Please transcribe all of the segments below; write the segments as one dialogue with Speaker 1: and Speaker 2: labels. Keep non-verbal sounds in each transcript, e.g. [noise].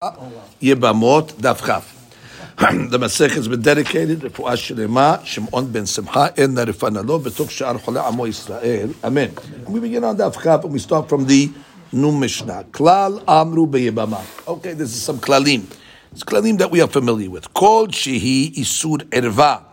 Speaker 1: Yibamot Daf [clears throat] The Masech has been dedicated to Shlema Shimon ben Simcha in Narifanalo Betok Sha'ar Chole Amo Yisrael. Amen. And we begin on Daf and we start from the New Mishnah. Klal Amru Beyibama. Okay, this is some klalim. It's klalim that we are familiar with. Kol Shehi Isur Erva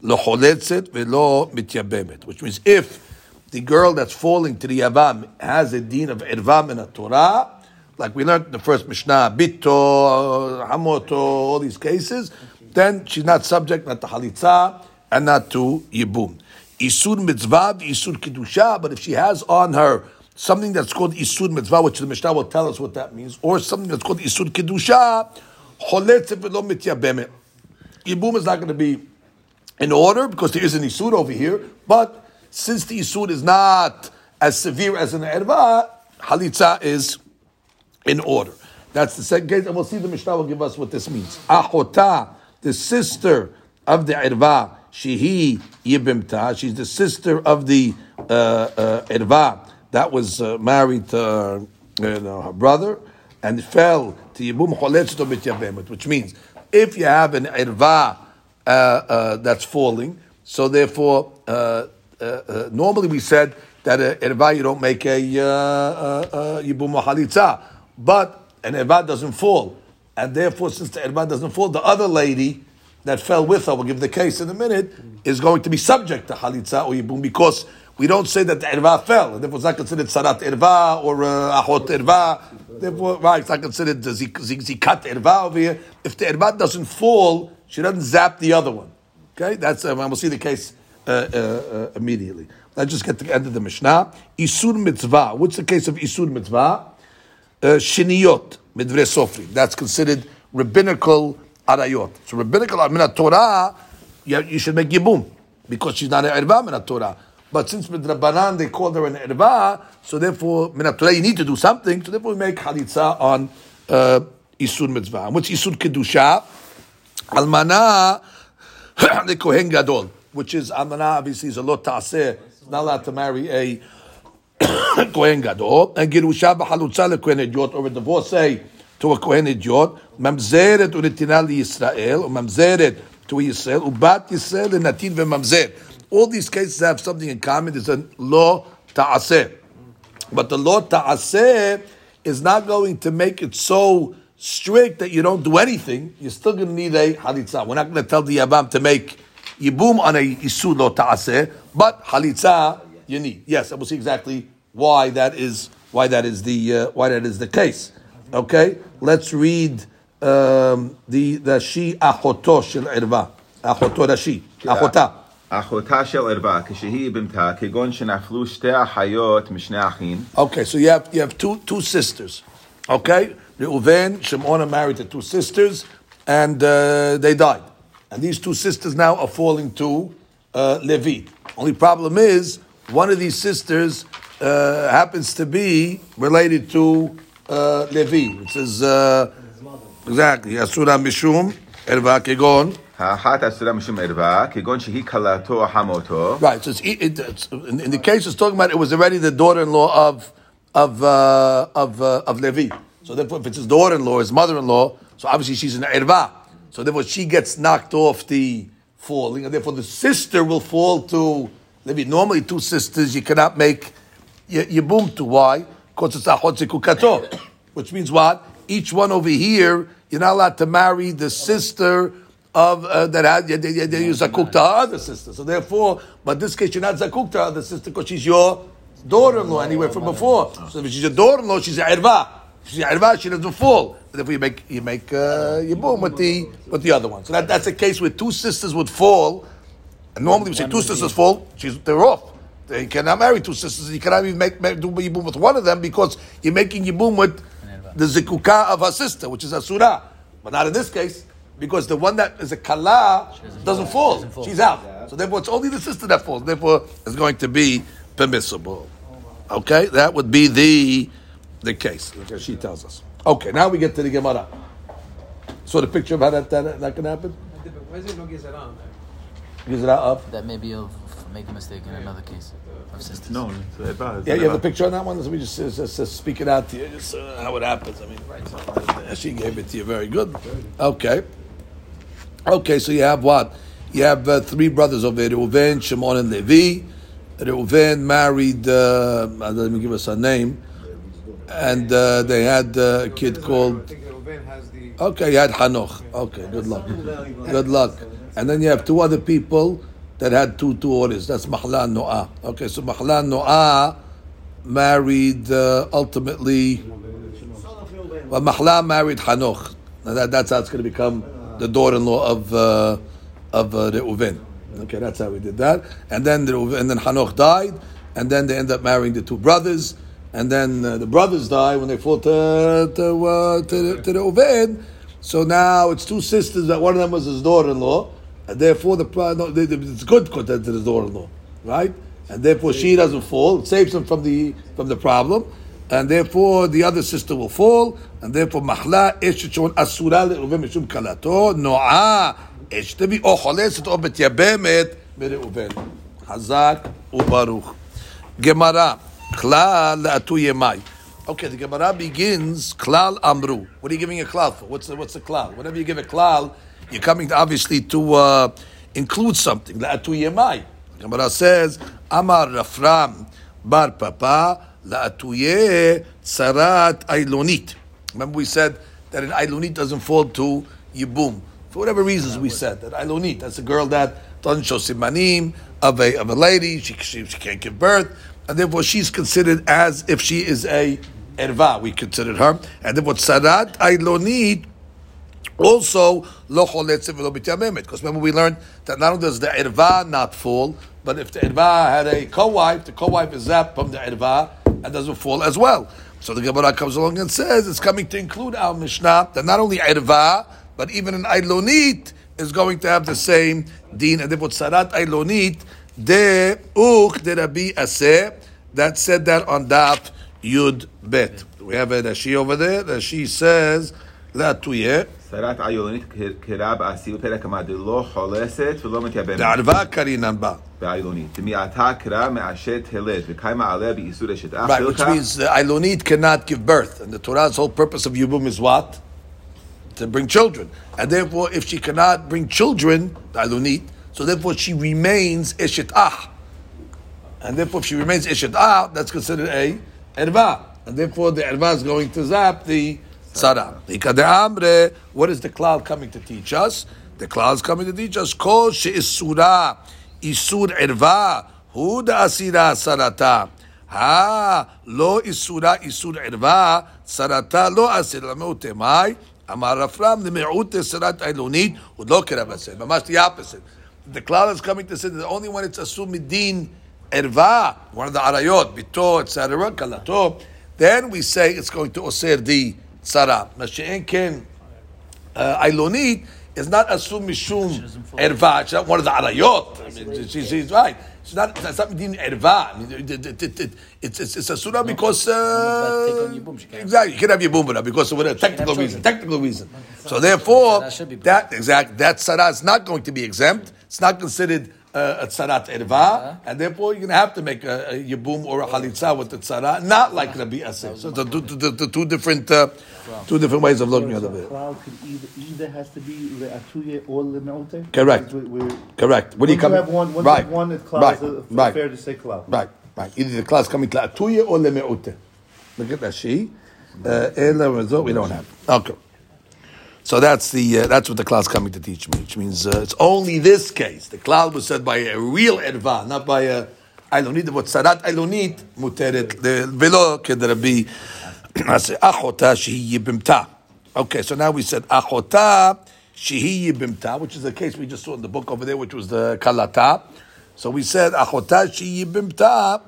Speaker 1: Lo Choletzet Velo Mityabemet. Which means if the girl that's falling to the Yavam has a deen of Erva in a Torah, like we learned in the first Mishnah, Bito, Hamoto, all these cases, then she's not subject not to Halitza and not to Yibum. Isur mitzvah, Isur kedusha, but if she has on her something that's called Isur mitzvah, which the Mishnah will tell us what that means, or something that's called Isur kedusha, Yibum is not going to be in order because there is an Isur over here, but since the Isur is not as severe as an Erva, Halitza is in order. That's the second case, and we'll see the Mishnah will give us what this means. Ahota, the sister of the Irva, Shehi Yibimta, she's the sister of the uh, uh, Irva that was uh, married to uh, you know, her brother and fell to Yibum Choletzto Mityabemet, which means if you have an Irva uh, uh, that's falling, so therefore, normally we said that a Irva you don't make a Yibum Halitza but an Erva doesn't fall. And therefore, since the Erva doesn't fall, the other lady that fell with her, we'll give the case in a minute, is going to be subject to Halitza or Yibum because we don't say that the Erva fell. And therefore, it's not considered Sarat Erva or uh, Ahot Erva. Therefore, right, it's not considered Zikat Erva over here. If the Erva doesn't fall, she doesn't zap the other one. Okay, that's um, we'll see the case uh, uh, uh, immediately. Let's just get to the end of the Mishnah. Isur mitzvah. What's the case of Isur mitzvah? Uh, shiniyot midvre sofri. That's considered rabbinical arayot. So rabbinical arayot Torah, you, should make yibum because she's not an erva min Torah. But since midrabanan they called her an erva, so therefore min Torah you need to do something. So therefore we make halitza on uh, isur mitzvah. What's isur kedusha? Almana [coughs] the kohen gadol, which is almana obviously is a lot ta'aseh. Not allowed to marry a [coughs] Kohen Gadol, and Girusha b'halutza leKohen Hedyot, or a divorcee to a Kohen Hedyot, mamzeret unetina Yisrael, or mamzeret to Yisrael, ubat Yisrael lenatin v'mamzer. All these cases have something in common. There's a law ta'aseh. But the law ta'aseh is not going to make it so strict that you don't do anything. You're still going to need a halitza. We're not going to tell the Yabam to make yibum on a isud lo ta'aseh, but halitza you need. Yes, and we'll see exactly why that is why that is the uh, why that is the case. Okay, let's read um, the the she achoto shel erva achoto rashi achota.
Speaker 2: אחותה של ערווה, כשהיא במתה, כגון שנפלו שתי אחיות משני אחים.
Speaker 1: Okay, so you have, you have two, two sisters. Okay? Reuven, Shimon are married to two sisters, and uh, they died. And these two sisters now are falling to uh, Levi. Only problem is, one of these sisters uh, happens to be related to uh, Levi. It says uh, exactly Asura Mishum Erva Kegon. Right. So it's, it, it's, in, in, the case it's talking about, it was already the daughter-in-law of of uh, of uh, of Levi. So therefore, if it's his daughter-in-law, his mother-in-law, so obviously she's an erva. So therefore, she gets knocked off the falling, and therefore the sister will fall to normally two sisters you cannot make yibum to. Why? Because it's achot [coughs] which means what? Each one over here, you're not allowed to marry the sister of uh, that had you, you, you zakuk to her other sister. So therefore, but in this case, you're not zakuk to her other sister because she's your daughter-in-law anyway from before. So if she's your daughter-in-law, she's an erva. She's an erva, she doesn't fall. But if you make you make uh, yibum with the with the other one, so that, that's a case where two sisters would fall and normally we say two sisters fall, she's, they're off. They cannot marry two sisters. You cannot even make, make do yibum with one of them because you're making yibum with the zikuka of her sister, which is asura. But not in this case, because the one that is a kala doesn't, doesn't, fall. doesn't, fall. She's out. Yeah. So therefore, it's only the sister that falls. Therefore, it's going to be permissible. Okay, that would be the the case. Okay, she tells us. Okay, now we get to the Gemara. So the picture of how that that, that can happen.
Speaker 3: Why is it no
Speaker 1: Gizra of?
Speaker 4: That maybe you'll make a mistake in another case.
Speaker 2: No, it's Erva.
Speaker 1: Yeah, you have the picture on that one? Let me just, just, just, just speak it out to you, just uh, how it happens. I mean, right, so, she gave it to you. Very good. Okay. Okay, so you have what? You have uh, three brothers over there, Reuven, Shimon, and Levi. Reuven married, uh, let me give us a name, and uh, they had uh, a kid called. Okay, you had Hanoch. Okay, good luck. Good luck. And then you have two other people that had two two orders. That's Mahla and Noah. Okay, so Mahla and Noah married uh, ultimately. Well, Mahla married Hanoch. That, that's how it's going to become the daughter-in-law of uh, of uh, Reuven. Okay, that's how we did that. And then the, and then Hanoch died, and then they end up marrying the two brothers. And then uh, the brothers die when they fall to to, uh, to, to Reuven. So now it's two sisters. That one of them was his daughter-in-law, and therefore the no, it's good because that's his daughter-in-law, right? And therefore she doesn't fall. It saves him from the from the problem. And therefore the other sister will fall, and therefore mahla eshechon asura le'uvim mishum kalato noah eshtevi o choleset o betyabemet me'reuven. Hazak ubaruch. Gemara klal le'atu yemai. Okay, the Gemara begins klal amru. What are you giving a klal for? What's the, what's the klal? Whenever you give a klal, you're coming obviously to uh, include something. Le'atu yemai. Gemara says Amar Rafram bar Papa la'atuye sarat ailonit. Remember we said that an ailonit doesn't fall to yibum. For whatever reasons we said that ailonit, that's a girl that doesn't show simanim of a, of a lady, she, she, she can't give birth, and therefore she's considered as if she is a erva, we considered her. And therefore sarat ailonit also lo. Because remember we learned that not only does the erva not fall, but if the erva had a co-wife, the co-wife is zapped from the erva and doesn't fall as well. So the Gemara comes along and says it's coming to include our Mishnah that not only erva, but even an ailonit is going to have the same din. And therefore, sarat ailonit de uch de Rabbi Asi that said that on Daf Yud Bet. We have a Rashi over there. Rashi says la tuyeh.
Speaker 2: שרת עיונית קרא באסיר פרק אמר דלא חולסת ולא מתייבמת
Speaker 1: בערבה קרינן בה.
Speaker 2: בעיונית. דמיעתה קרא מאשר תלד וקיימה עליה באיסור אשת אח
Speaker 1: Right, which means the Ailonit cannot give birth. And the Torah's whole purpose of Yibum is what? To bring children. And therefore, if she cannot bring children, the Ailonit, so therefore she remains Eshet Ah. And therefore, if she remains Eshet Ah, that's considered a Erva. And therefore, the Erva is going to zap the Tzara. What is the klal coming to teach us? The klal is coming to teach us. Kol she'isura isur erva hu asira sarata. Ha lo isura isur erva sarata lo asir lameute mai. Amar Rafram the me'ute sarat ailonit udlo kerabaseh. Mamash the opposite. The klal is coming to say that only when it's assumed midin erva, one of the arayot, bito, etc., kalato, then we say it's going to osir the tzara. Mashiach ken Ailonit is not assumed mishum erva. She's not one of the arayot. I mean, she, she's right. It's not. It's not medin erva. I mean, it, it, it, it, it's it's it's a surah because uh, exactly you can have yibum with because of a technical reason. Technical reason. So therefore, that exact that sarah is not going to be exempt. It's not considered uh, a tzarat erva, and therefore you're going to have to make a, a yibum or a halitza with the tzara, not like Rabbi Asi. So the, the, the, the two different uh, two different ways of looking at it.
Speaker 3: Cloud could either, either has to be le'atuye or le'me'ote?
Speaker 1: Correct.
Speaker 3: We- we-
Speaker 1: Correct. What do you come?
Speaker 3: you have one, once you
Speaker 1: right.
Speaker 3: have one, it's
Speaker 1: right. right.
Speaker 3: fair to say cloud.
Speaker 1: Right. Right. Either the class coming to atuye or lemeute. Look at that she. Uh, we don't have. Okay. So that's the uh, that's what the klal's coming to teach me, which means uh, it's only this case. The klal was said by a real erva, not by a I don't ailonit. What sarat ailonit muteret the velo kedrabi. [clears throat] I say achota shehi yibimta. Okay, so now we said achota shehi yibimta, which is the case we just saw in the book over there, which was the kalata. So we said achota shehi yibimta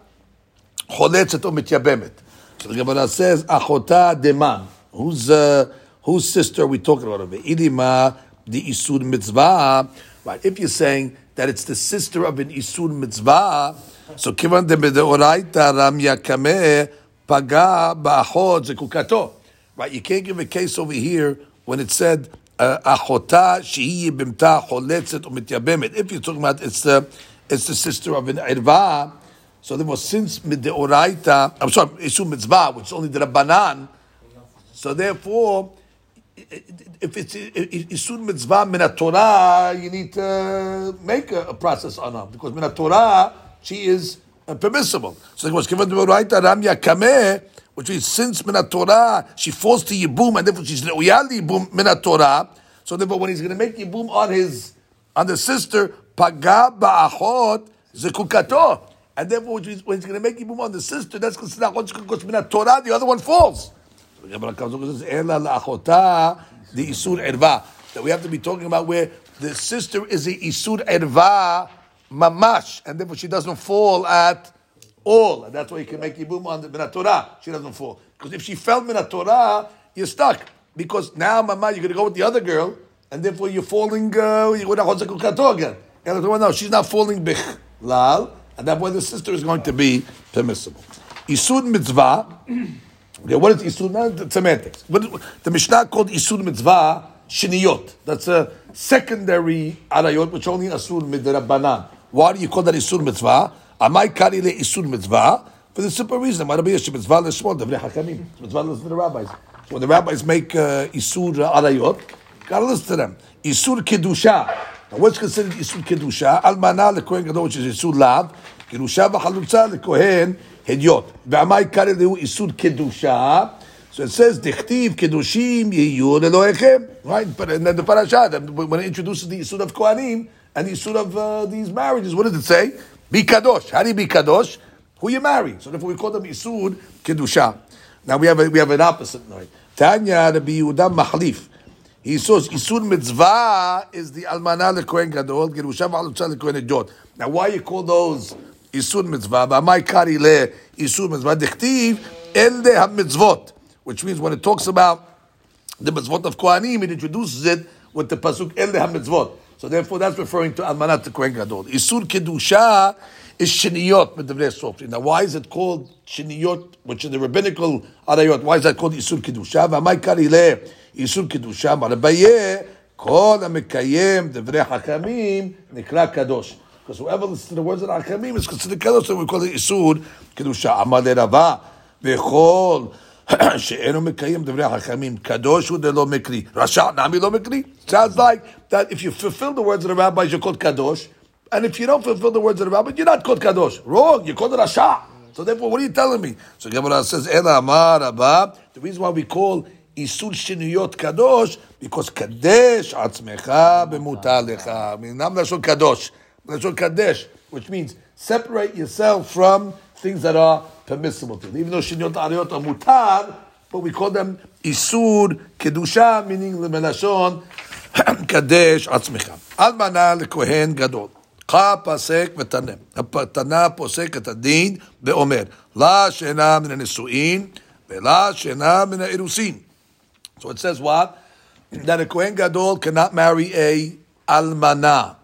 Speaker 1: choletzet o mityabemet. So the Gemara says achota deman. Who's uh, whose sister are we talking about here? Idima the isur mitzvah. Right. If you're saying that it's the sister of an isur mitzvah, so kivan de bedeoraita ram yakame paga ba'achot zekukato. Right. You can't give a case over here when it said uh, achota shehi bimta choletzet o mityabemet. If you're talking about it's the it's the sister of an irva. So therefore, since mideoraita, I'm sorry, isur mitzvah, which is only the rabbanan. So therefore, if it's isur mitzvah min Torah, you need to make a, a process on her because min Torah she is uh, permissible. So it was given to Raita Ramya Kameh, which means since min Torah she falls to yibum and therefore she's leuyal yibum min Torah. So therefore, when he's going to make yibum on his on the sister, paga ba'achot zekukato. And therefore, when he's going to make yibum on the sister, that's considered achot zekukato min Torah. The other one falls. Says, "Ela la'achota the isur erva." That we have to be talking about where the sister is a isur erva mamash, and therefore she doesn't fall at all. And that's why you can make yibum on the minat Torah. She doesn't fall because if she fell minat Torah, you're stuck. Because now, mama, you're going to go with the other girl, and therefore you're falling. Uh, you're going to again. And no, she's not falling bichlal, and that's why the sister is going to be permissible. Isur mitzvah. Okay, what is? Not semantics. The Mishnah called Isur Mitzvah Shiniyot. That's a secondary arayot, which only Asur Midrabanan. Why do you call that Isur Mitzvah? Amai Kari le Isur Mitzvah? For the simple reason, Mitzvah le Shmol, Davri Hakamim. Mitzvah listen to the rabbis. So when the rabbis make uh, Isur arayot, gotta listen to them. Isur Kedusha. Now what's considered Isur Kedusha? Almana le Kohen Gadol, which is Isur Lav. Kedusha v'chalutza le Kohen הדיוט. ועמי קרא להו איסור קדושה, so it says, דכתיב קדושים יהיו לאלוהיכם. Right? But and then the parasha, when it introduces the Isur of Kohanim and the Isur of uh, these marriages, what does it say? Be kadosh. How do you be kadosh? Who you marry. So therefore we call them Isur Kedusha. Now we have a, we have an opposite. Right? Tanya Rabbi Yehuda Mahlif. He says Isur Mitzvah is the Almana leKohen Gadol, Gerusha v'Alutza leKohen Edot. Now why you call those איסור מצווה, והמאי קרי לאיסור מצווה, דכתיב אלה המצוות, which means when it talks about the mitzvot of Kohanim, it introduces it with the pasuk אלה המצוות. So therefore that's referring to Almanat the Kohen Gadol. Isur Kedusha is Shiniyot Medavnei Sofri. Now why is it called Shiniyot, which is the rabbinical arayot, why is that called Isur Kedusha? והמאי קרי לאיסור קדושה, מרבייה, כל המקיים דברי חכמים נקרא קדוש. Because whoever listens to the words of Achamim is considered kadosh, so we call it Isur Kedusha. Amar Rava v'chol [clears throat] she'enu mekayim Hachamim kadosh hu lo mekri. Rasha nami lo mekri. Sounds like that if you fulfill the words of the rabbis, you're called kadosh, and if you don't fulfill the words of the rabbis, you're not called kadosh. Wrong. You're called Rasha. So therefore, what are you telling me? So Gemara says, Ela Amar Rabba. The reason why we call Isur Shinuyot Kadosh because B'Mutalecha. I mean, I'm not so Kadosh. Lashon Kadesh, which means separate yourself from things that are permissible to you. Even though Shinyot Ariyot are mutar, but we call them Isur Kedusha, meaning Lemelashon [clears throat] Kadesh Atzmicha. Almana לכהן גדול. חה פסק ותנה. התנה פוסק את הדין ואומר, לה שאינה מן הנישואין ולה שאינה מן האירוסין. So it says what? That a Kohen Gadol cannot marry a almana.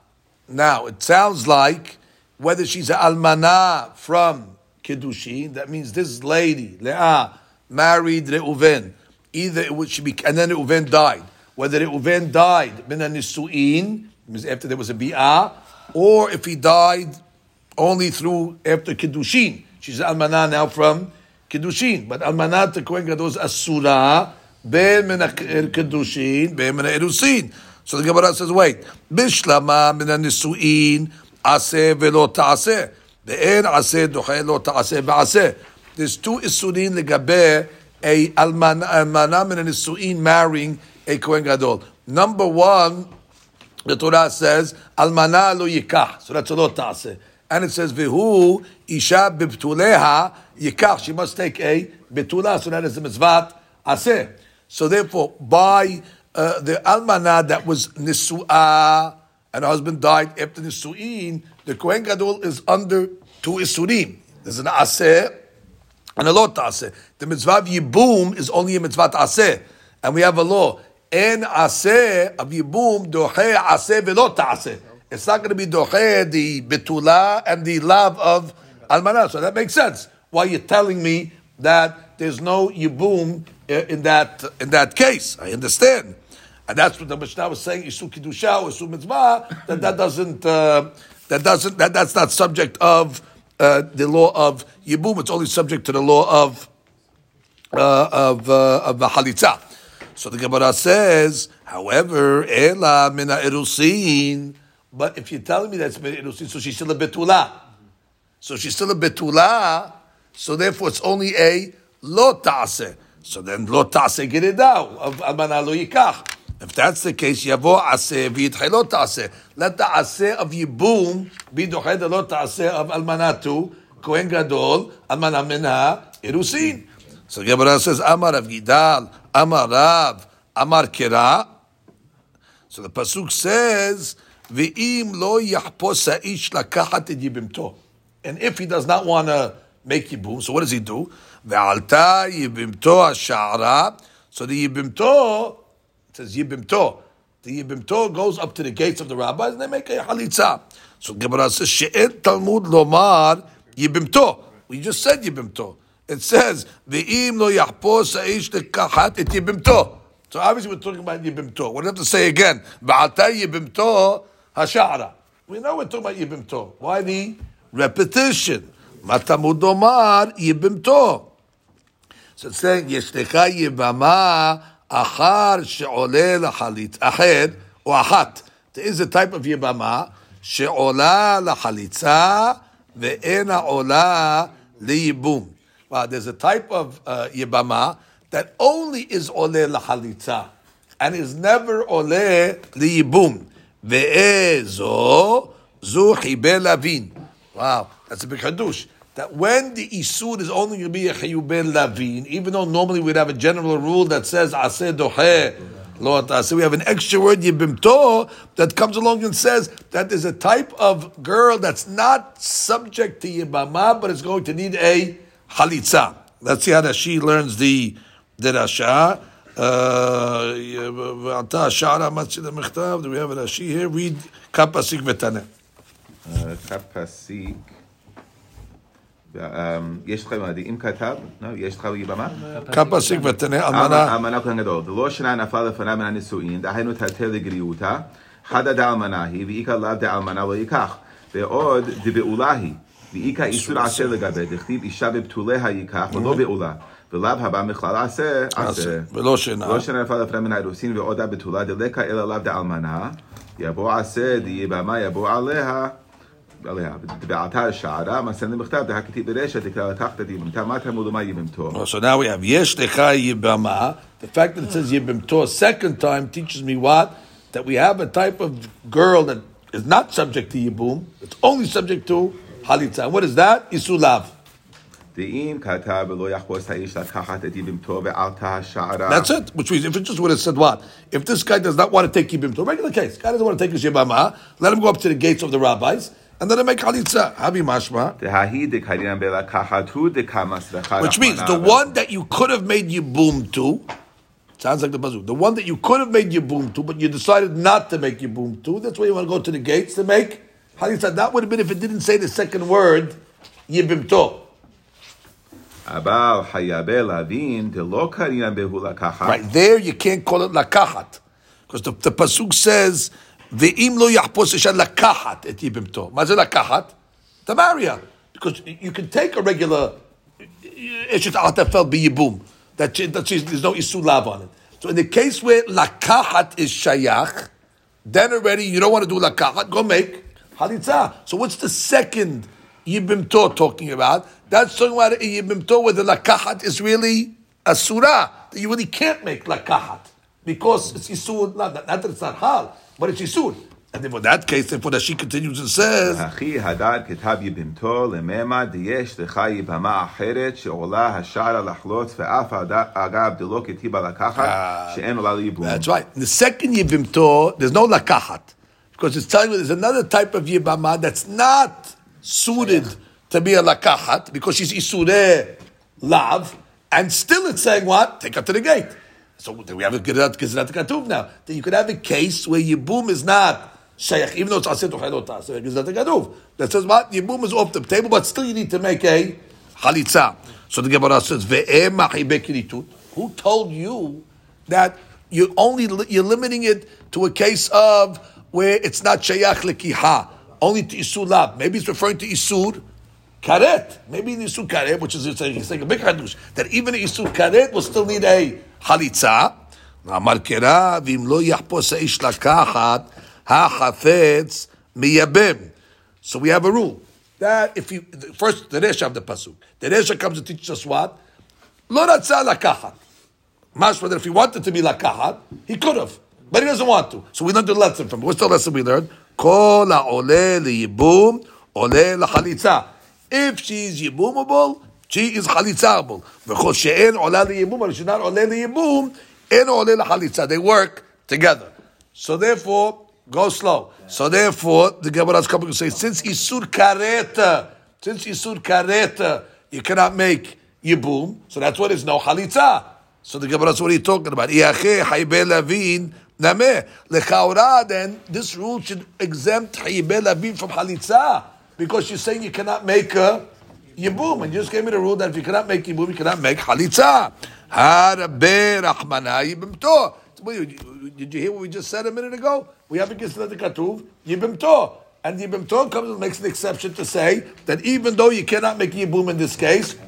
Speaker 1: Now, it sounds like whether she's an almana from Kiddushin, that means this lady, Leah, married Reuven. Either it would, she be, and then Reuven died. Whether Reuven died, min nisuin, after there was a bi'ah, or if he died only through after Kiddushin. She's almana now from Kiddushin. But almana to Kohen Gadol is asura, ben min Kiddushin, ben min erusin. So the Gemara says, wait, bishlama min nisuin aseh velo ta'aseh. Be'en aseh doche lo ta'aseh ba'aseh. There's two isurin legabe a almana min nisuin marrying a Kohen Gadol. Number one, the Torah says, almana lo yikah. So that's a lo ta'aseh. And it says, Vihu Isha Bibtuleha Yikach. She must take a Bitula. So that is the mitzvah aseh. So therefore, by uh, the almana that was nisu'ah, and her husband died after nisu'in, the Kohen Gadol is under two isurim. There's an aseh and a lot aseh. The mitzvah of yibum is only a mitzvah aseh. And we have a law. En aseh of yibum dohe aseh velot aseh. It's not going to be dohe the betula and the love of almana. So that makes sense. Why you're telling me that there's no yibum uh, in that in that case? I understand. And that's what the Mishnah was saying, Isu Kiddusha or Isu Mitzvah, that that doesn't, uh, that doesn't, that, that's not subject of uh, the law of Yibum. It's only subject to the law of uh, of uh, of the halitza. So the Gemara says, however, ela mina erusin. But if you're telling me that's mina erusin, so she's still a betula. So she's still a betula. So therefore, it's only a Lotase. So then lo ta'aseh geridau of amana lo. If that's the case, yavo aseh v'yitchai lo. Let the aseh of yibum be docheh the lo ta'aseh of almanatu kohen gadol almana minha erusin. So Gemara says Amar Rav Giddel, Amar Rav, Amar Kira. So the pasuk says, "Ve'im lo yahpos ha'ish lakachat yibimto." And if he does not want to make yibum, so what does he do? Ve'alta yibimto ha'sha'ara. So the yibimto says Yibimto. The Yibimto goes up to the gates of the rabbis and they make a halitza. So Gemara says, She'en Talmud Lomar Yibimto. We just said Yibimto. It says, Ve'im lo yahpos ha'ish lekahat et Yibimto. So obviously we're talking about Yibimto. We don't have to say again, Ba'atai Yibimto hashara. We know we're talking about Yibimto. Why the repetition? Matamud Lomar Yibimto. So it's saying, Yeshtecha Yibama Achar she'oleh lachalit. Ahed, or ahat, There is a type of yibama, she'olah lachalitza, ve'ena olah liyibum. Wow, there's a type of uh, yibama that only is ole lachalitza and is never ole liyibum. Ve'ezo zu hibelavin. Wow, that's a big hadush that when the Isur is only going to be a Chayuben Lavin, even though normally we'd have a general rule that says, Aseh Doheh, so we have an extra word yibimto that comes along and says that there's a type of girl that's not subject to yibama, but is going to need a halitza. Let's see how that she learns the the rasha. Uh, do we have a rashi here? Read kapasik v'taneh.
Speaker 2: Uh, kapasik יש לך, אם כתב, לא, יש לך יבמה?
Speaker 1: kapasik ותנא, אלמנה.
Speaker 2: אלמנה כהן גדול. ולא שנה נפלה לפניו מן הנישואין, דהיינו תרתי לגריותה, חדה דאלמנה היא, ואיכא לאו דאלמנה לא ייקח. ועוד דבעולה היא, ואיכא איסור עשה לגבי, דכתיב אישה בבתוליה ייקח, ולא בעולה. ולאו הבא מכלל עשה, עשה.
Speaker 1: ולא שנה.
Speaker 2: לא שנה נפלה לפניו מן האירוסין, ועודה בתולה דלקה אלא לאו דאלמנה, יבוא עשה, דיבמה יבוא עליה. עליה, בעלתה השערה, מסן למכתב, דהכתיב ברשת, תקרא לקחת דיבמתה, מה תלמוד ומה יבמתו?
Speaker 1: Oh, So now we have yesh lecha yibama. The fact that it says yibimto a second time teaches me what? That we have a type of girl that is not subject to yibum. It's only subject to halitza. And what is that? Isulav.
Speaker 2: דאם כתב ולא יחפוש האיש לקחת את יבמתו ועלתה השערה.
Speaker 1: That's it. Which means if it just would have said what? If this guy does not want to take yibimto, regular case, guy doesn't want to take his yibama, let him go up to the gates of the rabbis, and then I make chalitza. Habi mashma. Which means the one that you could have made yibum to, sounds like the pasuk. The one that you could have made yibum to, but you decided not to make yibum to. That's why you want to go to the gates to make chalitza. That would have been if it didn't say the second word yibim to. Right there, you can't call it lakahat because the, the pasuk says Lo yahpos isha lakahat et yibim to. Ma ze lakahat? To. Because you can take a regular ishet atafel biyibum. That, that there's no isu lav on it. So in the case where lakahat is shayach, then already you don't want to do lakahat, go make halitza. So what's the second yibim to talking about? That's talking about a yibim to where the lakahat is really a surah that you really can't make lakahat because it's isur. Not, not that it's not hal, but it's Yisur. And then for that case, therefore, that she continues and says,
Speaker 2: "Hachi hadar ketab yibimto lemema diyesh lecha yibama acheret sheola hashara lachlot ve'af agav delo ketiba lakachat ah, she'en ola liyibum."
Speaker 1: That's right. In the second yibimto, there's no lakachat because it's telling you there's another type of yibama that's not suited to be a lakachat because she's isureh love, and still it's saying what? Take her to the gate. So then we have a gerat gezerat katuv now. That you could have a case where yibum is not shaykh, even though it's aset uchelot aseh gezerat katuv. That says what? Yibum is off the table, but still you need to make a halitza. So the Gemara says. Who told you that you only you're limiting it to a case of where it's not shayach lekiha, only to isur lab. Maybe it's referring to isur karet. Maybe the isur karet, which is it's like, it's like a big hadush, that even the isur karet will still need a halitza. אמר קרא, ואם לא יחפוש האיש לקחת, החפץ מייבם. So we have a rule that if you first the Resha of the pasuk, the Resha comes and teaches us what לא רצה לקחת. Mashma that if he wanted to be lakahat, he could have, but he doesn't want to. So we learned the lesson from. it. What's the lesson we learned? Kol ha'oleh liyibum oleh lachalitza. If she is yibumable, she is chalitzable. V'chol she'en olah liyibum, or she's not oleh liyibum, en oleh lachalitza. They work together. So therefore, go slow. So therefore, the Gemara is coming to say, since isur kareta, since isur kareta, you cannot make yibum, so that's what is no chalitza. So the Gemara is what are you talking about? Iache haybe lavin nameh. Lechaura, then this rule should exempt haybe lavin from chalitza because you're saying you cannot make a yibum, and you just gave me the rule that if you cannot make yibum, you cannot make yibimto. Did you hear what we just said a minute ago? We have a Gisla de Katuv, Yibim And Yibim comes and makes an exception to say that even though you cannot make Yibum in this case, you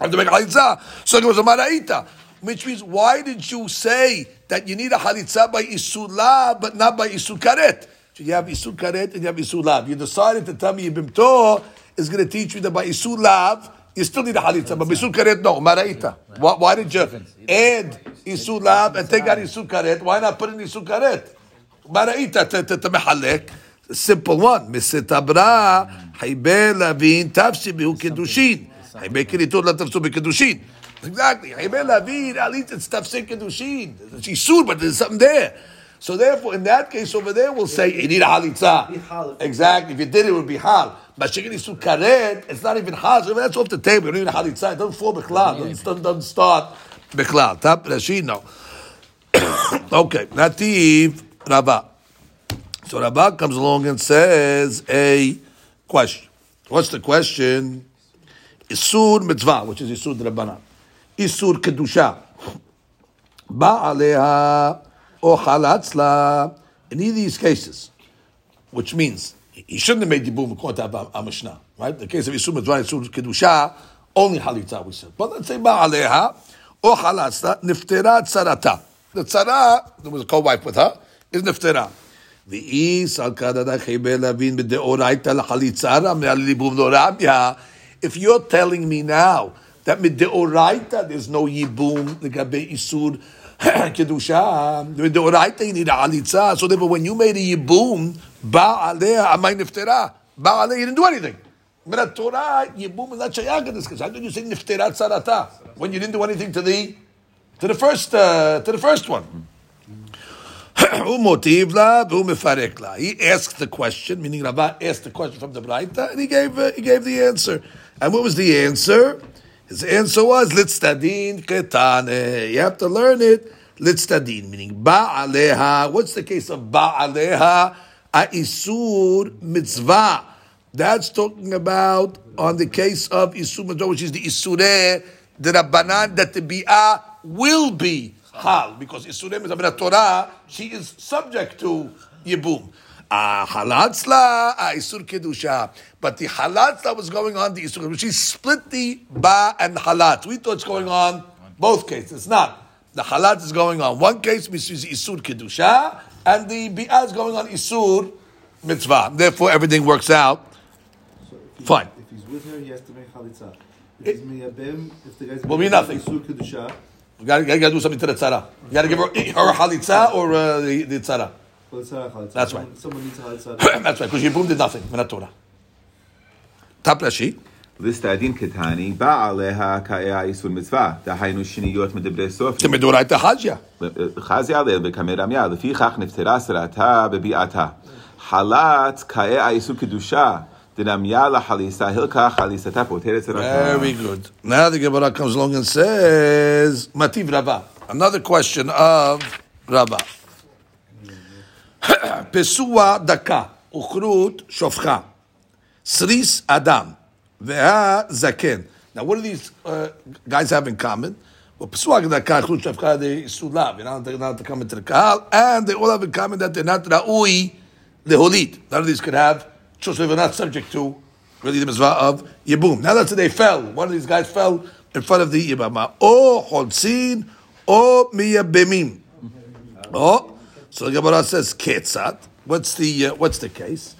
Speaker 1: have to make Halitza. So it was a Maraita. Which means, why did you say that you need a Halitza by Isula, but not by Isul Karet? So you have Isul Karet and you have Isul Lav. You decided to tell me Yibim is going to teach you that by Isul Lav, you still need a halitza, but isul karet no, maraita. Why, why did you add isul lab and take out isul karet? Why not put in isul karet? Maraita to, mehalek. Simple one. Misitabra haybe lavin tafsi bihu kedushin. Haybe kiritot la tafsu bekedushin. Exactly. Haybe lavin at least it's tafsi kedushin. She's sur, but there's something there. So therefore, in that case over there, we'll say you need a halitza. Exactly. If you did, it would be hal. But shekini sukaret, it's not even hal. So that's off the table. You don't even halitza. It doesn't fall bichlal. It doesn't, doesn't start bichlal. Tap Rashi no. [coughs] okay. Nativ Rabba. So Rabba comes along and says a question. What's the question? Isur mitzvah, which is Isur Rabbanan. Isur kedusha. Ba'aleha or chalatzla. In either of these cases, which means he shouldn't have made yibum according to our Mishnah, right? The case of Yisum Mitzvah, Yisum Kedusha, only halitza we said. But let's say ba'aleha or chalatzla niftera tzarata. The tzara, there was a co-wife with her, is niftera. ואיס על כדדה חיבל להבין בדאורייתא לחליצה מהליבום דורביה. If you're telling me now that middeoraita there's no yibum לגבי איסור [clears throat] kedusha. The oraita you need a alitza. So therefore, when you made a yibum, ba aleh amay niftera. Ba aleh you didn't do anything. But Torah, yibum is not shayag in this case. How can you say niftera tzarata when you didn't do anything to the to the first uh, to the first one? [clears throat] He asked the question, meaning Rabba asked the question from the Braita, and he gave uh, he gave the answer. And what was the answer? His answer was litztadin ketane. You have to learn it litztadin, meaning ba'aleha. What's the case of ba'aleha? Isur mitzvah. That's talking about on the case of isur mitzvah, which is the isure, the rabbanan that the bi'ah will be hal because isure mitzvah Torah. She is subject to yibum. Ah, halatzla, isur kedusha. But the halatzla was going on the isur. She split the ba and halat. We thought it's going on both cases. It's not. The halat is going on one case, which is isur kedusha, and the bi'ah is going on isur mitzvah. Therefore, everything works out. Fine.
Speaker 3: If he's with her, he has to make chalitza. If he's miyabim, if the guy's
Speaker 1: Will be nothing.
Speaker 3: Isur kedusha,
Speaker 1: You gotta, you gotta do something to the tzara. You gotta give her, her a halitza or uh, the, the tzara.
Speaker 3: well, it's not a chalitza.
Speaker 1: That's
Speaker 3: Someone-
Speaker 1: right.
Speaker 3: Someone needs a chalitza.
Speaker 1: That's right, because Yibum did nothing. Minat Torah. Top Rashi.
Speaker 2: ליסטדין קטני, בא עליה כאיה איסור מצווה, דהיינו שניות מדברי סוף.
Speaker 1: Temedorayta Hajya.
Speaker 2: חזי עליה וכמרמיה, לפיכך נפטרה שרתה בביעתה. חלת כאיה איסור קדושה, דנמיה לחליסה, הלקה חליסתה פותרת שרתה.
Speaker 1: Very good. Now the Gemara comes along and says, Mativ Rabba. Another question of Rabba. [clears throat] Daka, uchrut shofcha, sris adam, veha zaken. Now, what do these uh, guys have in common? Well, pesua daka, uchrut shofcha, they sulav, you know, they're not to come into the kahal, and they all have in common that they're not ra'ui leholit. None of these could have, just they're not subject to really the mitzvah of Yibum. Now let's say they fell. One of these guys fell in front of the Yibama. O Holzin, O Miyabimim. Oh, so the Gemara says Ketzat. What's the uh, what's the case?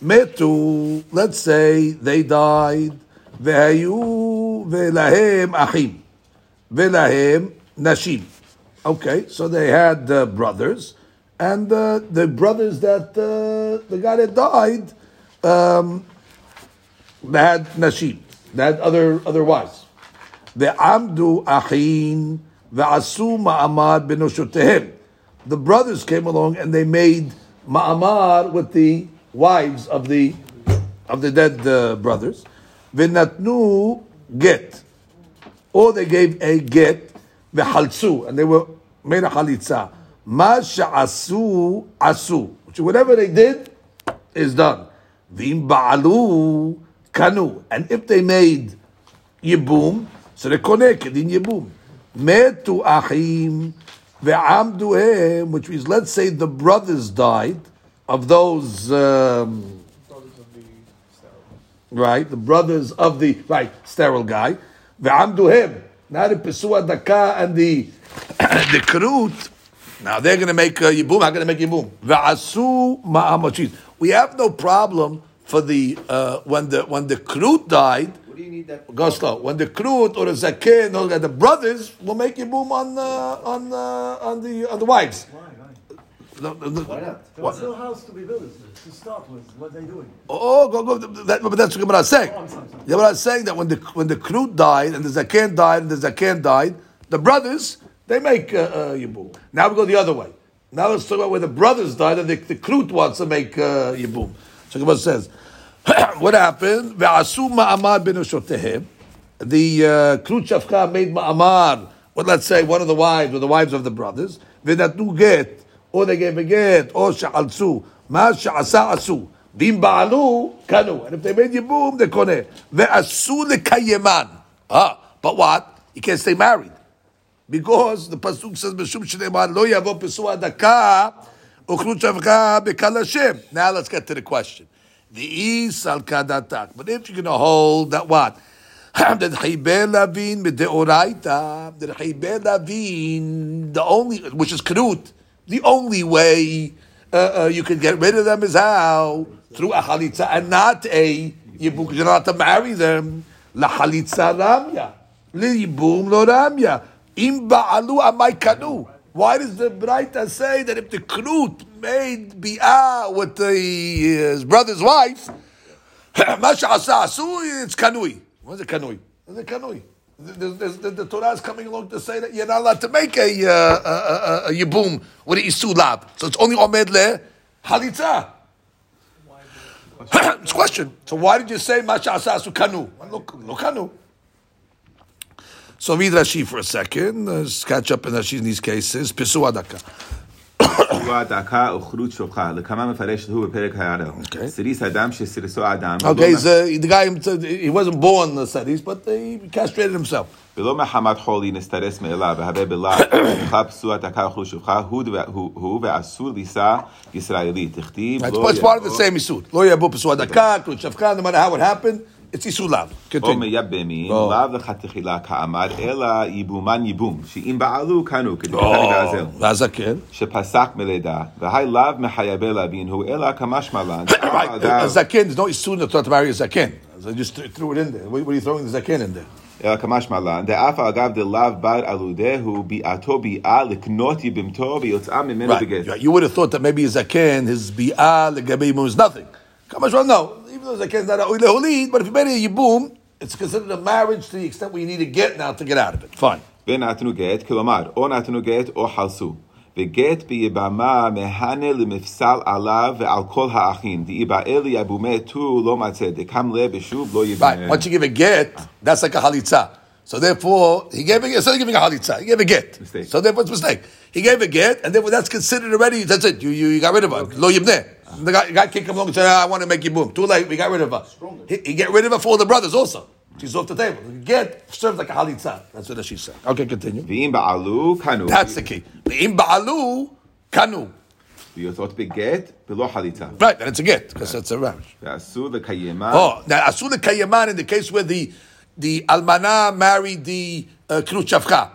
Speaker 1: Metu. Let's say they died. Vehayu velahem achim. Velahem nashim. Okay, so they had uh, brothers, and uh, the brothers that uh, the guy that died, um, they had nashim. They had other other wives. Ve'amdu achin ve'asu ma'amad benoshotehim. The brothers came along and they made ma'amar with the wives of the of the dead uh, brothers. V'natnu get, or they gave a get v'haltzu, and they were made a halitza. Ma asu, which whatever they did is done. V'im ba'alu kanu, and if they made yibum, so they koneh in yibum. Metu achim ve'amduhem, which means let's say the brothers died of those. Um, right, the brothers of the right sterile guy, ve'amduhem. Now the pesua daka and the [coughs] the krut. Now they're going to make uh, yibum. How going to make yibum? Ve'asu ma'amachis. We have no problem for the uh, when the when the krut died.
Speaker 3: What do you need that?
Speaker 1: Go slow. When the krut or the zaken or the brothers will make yibum on uh, on uh, on the on the wives. The- the- the-
Speaker 3: Why not?
Speaker 1: What?
Speaker 4: Still house to be built to start with. What they doing?
Speaker 1: Oh, go, go. That, but that's what Gemara is saying.
Speaker 4: Oh, I'm sorry, sorry.
Speaker 1: Gemara is saying that when the when the Krut died and the Zaken died and the Zaken died, the brothers they make uh, uh, Yibum. Now we go the other way. Now let's talk about where the brothers died and the, the Krut wants to make uh, Yibum. So Gemara says, [coughs] what happened? Ve'asu ma'amar. The uh, made ma'amar. Well, let's say one of the wives or the wives of the brothers. Ve'natu get or they gave a get, or sha'alzu, ma sha'asa asu. Bim ba'alu, kanu. And if they made yibum, they koneh. Ve'asu lekayeman. Ah, but what? You can't stay married. Because the pasuk says, "B'shum shneimar lo yavo pesua daka uklut shavka bekal Hashem." Now let's get to the question. The is al kadatak. But if you're going to hold that what? [clears throat] that Chayber Lavin that Lavin, the only, which is Knut, the only way uh, uh, you can get rid of them is how? Through a halitza and not a Yibum, you're not to marry them. La Chalitza Ramya. Li Yibum lo Ramya. Im Ba'alu Amai Kanu. Why does the Braita say that if the Knut made Bi'ah with the, his brother's wife, [clears throat] it's Kanui. What's a Kanui? What's a Kanui? The, the Torah is coming along to say that you're not allowed to make a, uh, a, a, a, a yibum with an isu lab. So it's only omed le halitza. [clears throat] it's a question. So why did you say masha asasu kanu? Look, look kanu. So read Rashi for a second. Let's catch up in Rashi in these cases. Pisu adaka.
Speaker 2: תשובה דקה וכרות שופחה, לכמה מפרשת הוא בפרק הערל.
Speaker 1: Okay.
Speaker 2: סיריס אדם שסירסו אדם,
Speaker 1: Okay, he's, uh, the guy, he wasn't born the studies, but he castrated himself.
Speaker 2: ולא מחמת חולי נסתרס מאליו, והווה בלע, שופחה פסוע דקה וכרות שופחה, הוא הוא- הוא ואסור לישא ישראלית. תכתיב
Speaker 1: It's,
Speaker 2: לא
Speaker 1: it's part of the
Speaker 2: יבוא-
Speaker 1: same isud. Lo yabu pisu adaka, klut shafka, no matter how it happened, It's isu lab.
Speaker 2: או. מייבמים,
Speaker 1: לא.
Speaker 2: לאו לכתחילה כאמר, אלא ייבומן ייבום, שאם בעלו קנו, כדברי
Speaker 1: Oh,
Speaker 2: בעזל.
Speaker 1: והזקן.
Speaker 2: שפסק מלידה, והי לאו מחייבי להבין הוא, אלא כמשמע לן.
Speaker 1: Right, a zaken, there's no isun to to marry a zaken. So I just threw it in there. What what are you throwing the zaken in there?
Speaker 2: אלא כמשמע לן, דאף אגב דלאו בר עלודהו ביעתו ביעה לקנות יבמתו ויוצאה ממנו. בגט.
Speaker 1: right. You would have thought that maybe a zaken, his bi'ah, legabe yibum is nothing. On, no. Even though zaken is not a oile holid, but if you made a yibum, it's considered a marriage to the extent where you need to get now to get out of it. Fine.
Speaker 2: ונתנו גט, כלומר, או נתנו גט או חלסו. וגט ביבמה מהנה למפסל עליו ועל כל האחים. דאיבעל יבומה תו לא מצא, דקם לב ושוב לא
Speaker 1: Right.
Speaker 2: יבנה.
Speaker 1: Once you give a get, that's like a halitza. So therefore, he gave a so giving a halitza. He gave a get.
Speaker 2: Mistake.
Speaker 1: So therefore, it's a mistake. He gave a get, and therefore that's considered already. That's it. You you, you got rid of her. Okay. Lo yibneh. The guy, the guy can't come along and say, ah, "I want to make you boom." Too late. We got rid of her. He, he get rid of her for the brothers also. She's off the table. Get serves like a halitza. That's what she said. Okay, continue. That's the key. Ve'im ba'alu kanu.
Speaker 2: You thought beget below halitza.
Speaker 1: Right, Then it's a get because it's a
Speaker 2: ravish. The.
Speaker 1: Oh, now asu the kayeman in the case where the the almana married the uh, kruchavcha.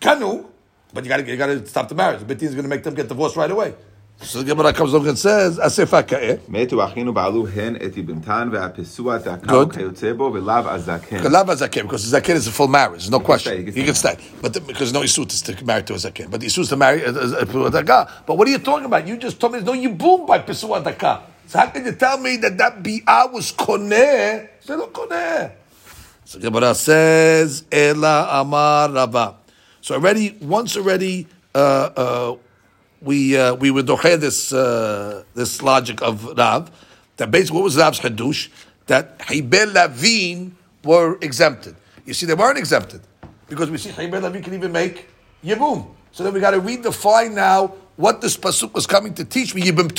Speaker 1: Kanu, but you gotta, you gotta stop the marriage. The is gonna make them get divorced right away. So the Gemara comes along and says, "Asefa ka'eh."
Speaker 2: Metu achinu
Speaker 1: ba'alu
Speaker 2: hen eti ve'apesua ve'lav
Speaker 1: azaken. Azaken, because zaken is a full marriage, no question. He can stay, but the, because no isut is to marry to a zaken, but the isut is to marry uh, uh, uh, a zakah. But what are you talking about? You just told me there's no yibum by pesua daka. So how can you tell me that that bi'ah was koneh? They don't koneh. So Gemara says, Ela Amar Rava. So already, once already, uh, uh, we uh, we would doche this uh, this logic of Rav that basically what was Rav's hadush that Hibel Lavin were exempted. You see, they weren't exempted because we see Hibel Lavin can even make Yibum. So then we got to redefine now what this pasuk was coming to teach me. Yibim.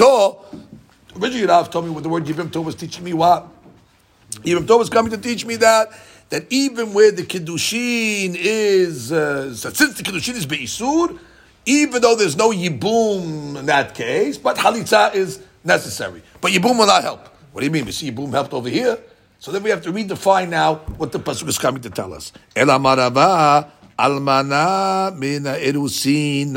Speaker 1: Originally, Rav told me what the word Yibim was teaching me what. Yibim is coming to teach me that that even where the kiddushin is uh, since the kiddushin is beisur, even though there's no yibum in that case, but halitza is necessary. But yibum will not help. What do you mean? We see yibum helped over here, so then we have to redefine now what the pasuk is coming to tell us. El almana mina erusin.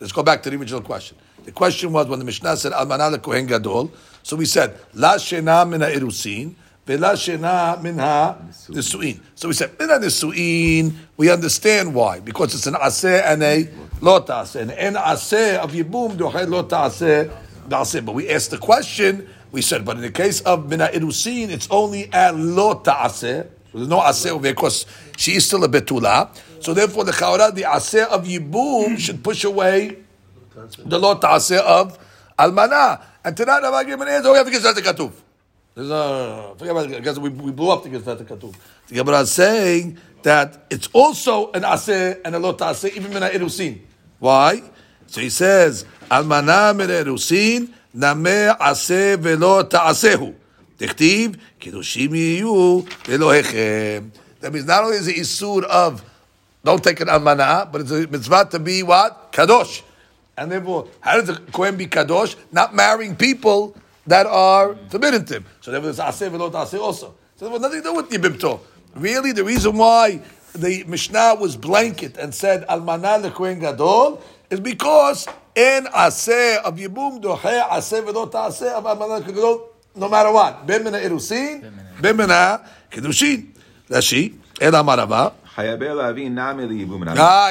Speaker 1: Let's go back to the original question. The question was when the Mishnah said Almana Kohen Gadol, so we said La Shena Mina Irusin, Vela Shena Minha Nisuin. So we said Mina Nisuin, we understand why. Because it's an Aseh and a Lo Ta'aseh. And an Aseh of Yibum, Doche Lo Ta'aseh, Da'aseh. But we asked the question, we said, but in the case of Mina Irusin, it's only a Lo Ta'aseh. So there's no Aseh over here because she is still a Betula. So therefore, the Chaura, the Aseh of Yibum should push away the law ta'aseh of almana. And Tanan Rav Agrim and "Oh, we have to get Zat Katuv. There's a, forget about it, because we, we blew up to get Zat Katuv. The Gemara is saying that it's also an aser and a Lot aser even in an Erusin. Why? So he says, Almana min Erusin, Name Aseh velo Ta'asehu. Dictiv, yu Yiyu, Elohechem. That means not only is the Isur of don't take an almana, but it's a mitzvah to be what? Kadosh. And therefore, how does a Kohen be Kadosh? Not marrying people that are forbidden to him. So therefore, there's Aseh Velot Aseh also. So there was nothing to do with Yibim Tov. Really, the reason why the Mishnah was blanket and said Almana leKohen Gadol is because in Aseh of Yibum Dohe Aseh Velot Aseh of Almana leKohen Gadol, no matter what. Ben Mina Irusin, Ben Mina Kedushin. Rashi,
Speaker 2: Ela amar Rava.
Speaker 1: Right,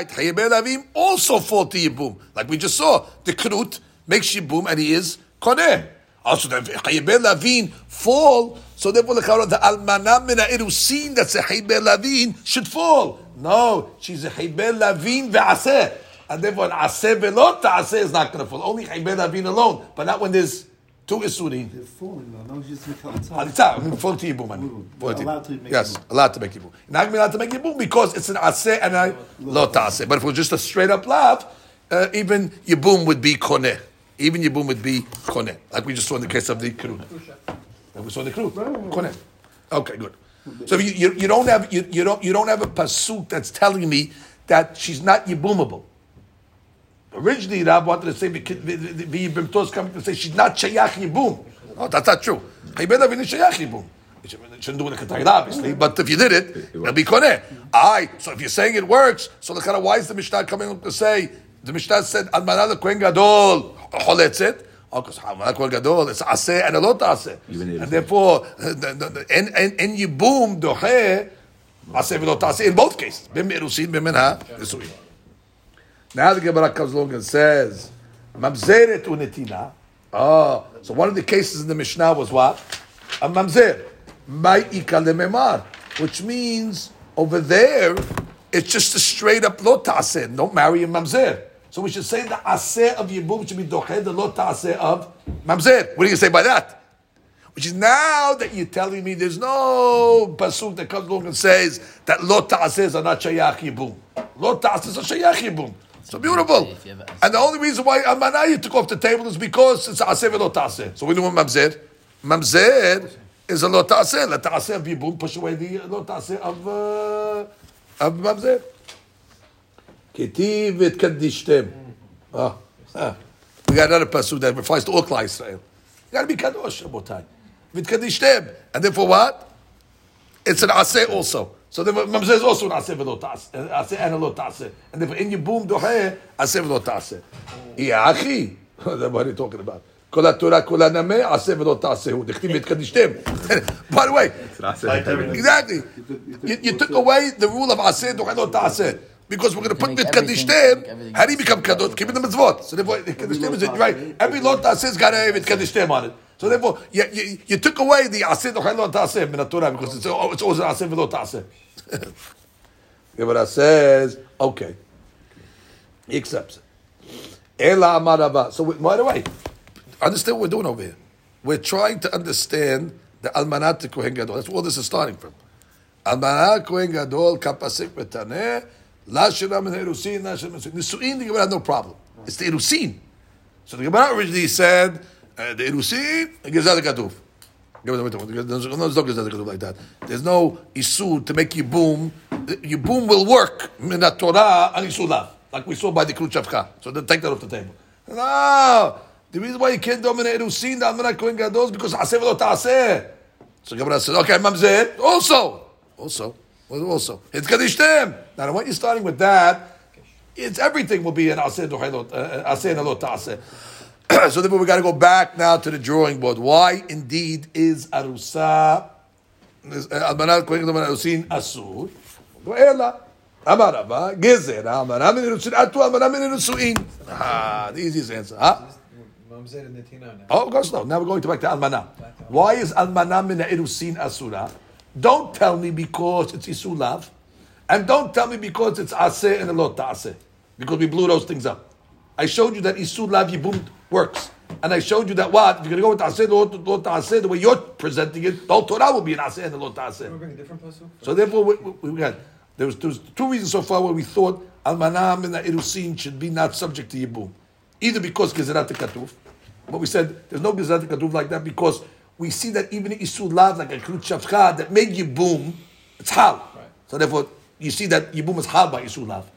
Speaker 1: Hayaber Avim also fall to Yibum. Like we just saw, the Knut makes Yibum and he is Koneh. Also, the Hayaber Lavin fall, so therefore the Karon, the Almanam Mina Erusin, that's a Hayaber Lavin, should fall. No, she's a Hayaber Lavin Ve'aseh. And therefore, an Aseh Ve'lot Aseh is not going to fall. Only Hayaber Lavin alone, but not when there's two Isurim.
Speaker 3: They're falling now. No, just make it
Speaker 1: Halitza, I mean, full to Yibum. I mean. Full to
Speaker 3: Allowed to make
Speaker 1: Yes,
Speaker 3: Yibum.
Speaker 1: allowed to make Yibum. Not gonna be allowed to make Yibum because it's an Aseh and a Lo Ta'aseh. But if it was just a straight up lav, uh, even Yibum would be Koneh. Even Yibum would be Koneh. Like we just saw in the case of the Krut. Like we saw in the Krut. Koneh. Okay, good. So you, you, you don't have you, you don't you don't have a pasuk that's telling me that she's not Yibumable. Originally, Rab wanted to say Yibim is coming to say she's not Shayach Yibum. That's not true. Chaybed Avin is Shayach Yibum. You shouldn't- do it in a obviously, but if you did it, it'll be Koneh. Aye, so if you're saying it works, so the kind of why is the Mishnah coming up to say, the Mishnah said, Almanah the Kohen Gadol, Choletzet, Oh, because Almanah Kohen Gadol, it's Aseh and a lot Aseh. And therefore, uh, the, the, the, and, and, and Yibum, Dohe, Aseh v'lo Aseh, in both cases. Bim Erusin, Bim Nisuin. Now the Gemara comes along and says, Mamzeret unetina. Oh, ah, so one of the cases in the Mishnah was what? A mamzer. Ma'ika lememar. Which means over there, it's just a straight up lo ta'aseh. Don't marry a mamzer. So we should say the aseh of Yibum should be doche, the lo ta'aseh of mamzer. What do you say by that? Which is now that you're telling me there's no pasuk that comes along and says that lo ta'asehs are not shayach yibum. Lo ta'asehs are shayach yibum. So beautiful.
Speaker 5: If you have a-
Speaker 1: And the only reason why Almanah you took off the table is because it's aseh v'lo ta'aseh. So we know what mamzer. Mamzer is a lo ta'aseh. La ta'aseh of yibum push away the lo ta'aseh of uh, of mamzer. Ketiv v'tkadishtem. Oh, ah. We got another pasuk that refers to all Klal Israel. You got to be kadosh, Rabotai. V'tkadishtem. And therefore what? It's an aseh also. So the mamzer is also an aseh v'lo taseh, aseh and a lo taseh. And therefore in Yibum doheh, aseh v'lo taseh. Yeah, achi. That's what are you talking about? כל התורה כולה נמה, עשה ולא תעשהו. דכתיב והתקדישתם. By the way, exactly. You, you took away the rule of aseh doheh lo taseh. Because we're going to put
Speaker 5: make
Speaker 1: v'tkadishtem,
Speaker 5: everything-
Speaker 1: how do you become kadosh? Keeping the mitzvot. So therefore, v'tkadishtem is it, right? Every lo taseh's got a v'tkadishtem on it. So therefore, you, you, you took away the doheh lo taseh min ha-Torah because it's, oh, it's always an aseh v'lo taseh. Gemara says, okay. He accepts it. Ela amar Rava. So by the way, understand what we're doing over here. We're trying to understand the almanat Kohen Gadol. That's where this is starting from. Almanat Kohen Gadol kapasik betaneh la shira min erusin la shira min nisuin. The Gemara had no problem. It's the erusin. So the Gemara originally said the no gezal gaduf like that. There's no isur to make yibum. Your boom will work min Torah and isulav, like we saw by the Krut Shavcha. So then take that off the table. No, the reason why you can't dominate erusin the almanat Kohen Gadol is because aseh v'lo ta'aseh. So Gemara says, okay, mamzer also, also, also. It's kadishtem. Now, I want you starting with that. It's everything will be an aseh dohelot, uh, aseh and ta'aseh. So therefore, we got to go back now to the drawing board. Why indeed is arusa almanat kohen gadol arusin asur? Ela. Amar Rava, gezer, almanat min erusin atu, almanat min. Ah, the easiest answer. Huh? Oh, of course no. Now we're going to back to Almana. Why is Almana min erusin asura? Don't tell me because it's isulav, and don't tell me because it's aseh and a lot aseh, because we blew those things up. I showed you that isulav yibum works, and I showed you that what if you're going to go with aseh lot lot aseh the way you're presenting it, the whole Torah will be an aseh and a lot aseh.
Speaker 6: Can we bring a different?
Speaker 1: So therefore, we, we, we got there was, there was two reasons so far where we thought almanam and the irusin should be not subject to yibum, either because gezerat katuf, but we said there's no gezerat katuf like that because we see that even isur lav like a krut shavcha that made yibum, it's hal. So therefore, you see that yibum is hal by isur lav.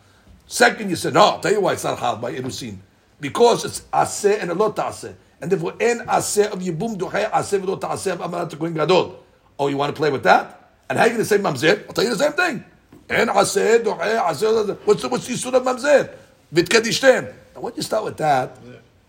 Speaker 1: Second, you said no. I'll tell you why it's not hal by irusin because it's aseh and a lot aseh, and therefore en aseh of yibum duhay aseh v'lo aseh of amarat kohen gadol. Oh, you want to play with that? And how are you going to say mamzer? I'll tell you the same thing. En aseh duhay aseh. What's the what's the yisur of mamzer? Vitkadishtem. Now, when you start with that.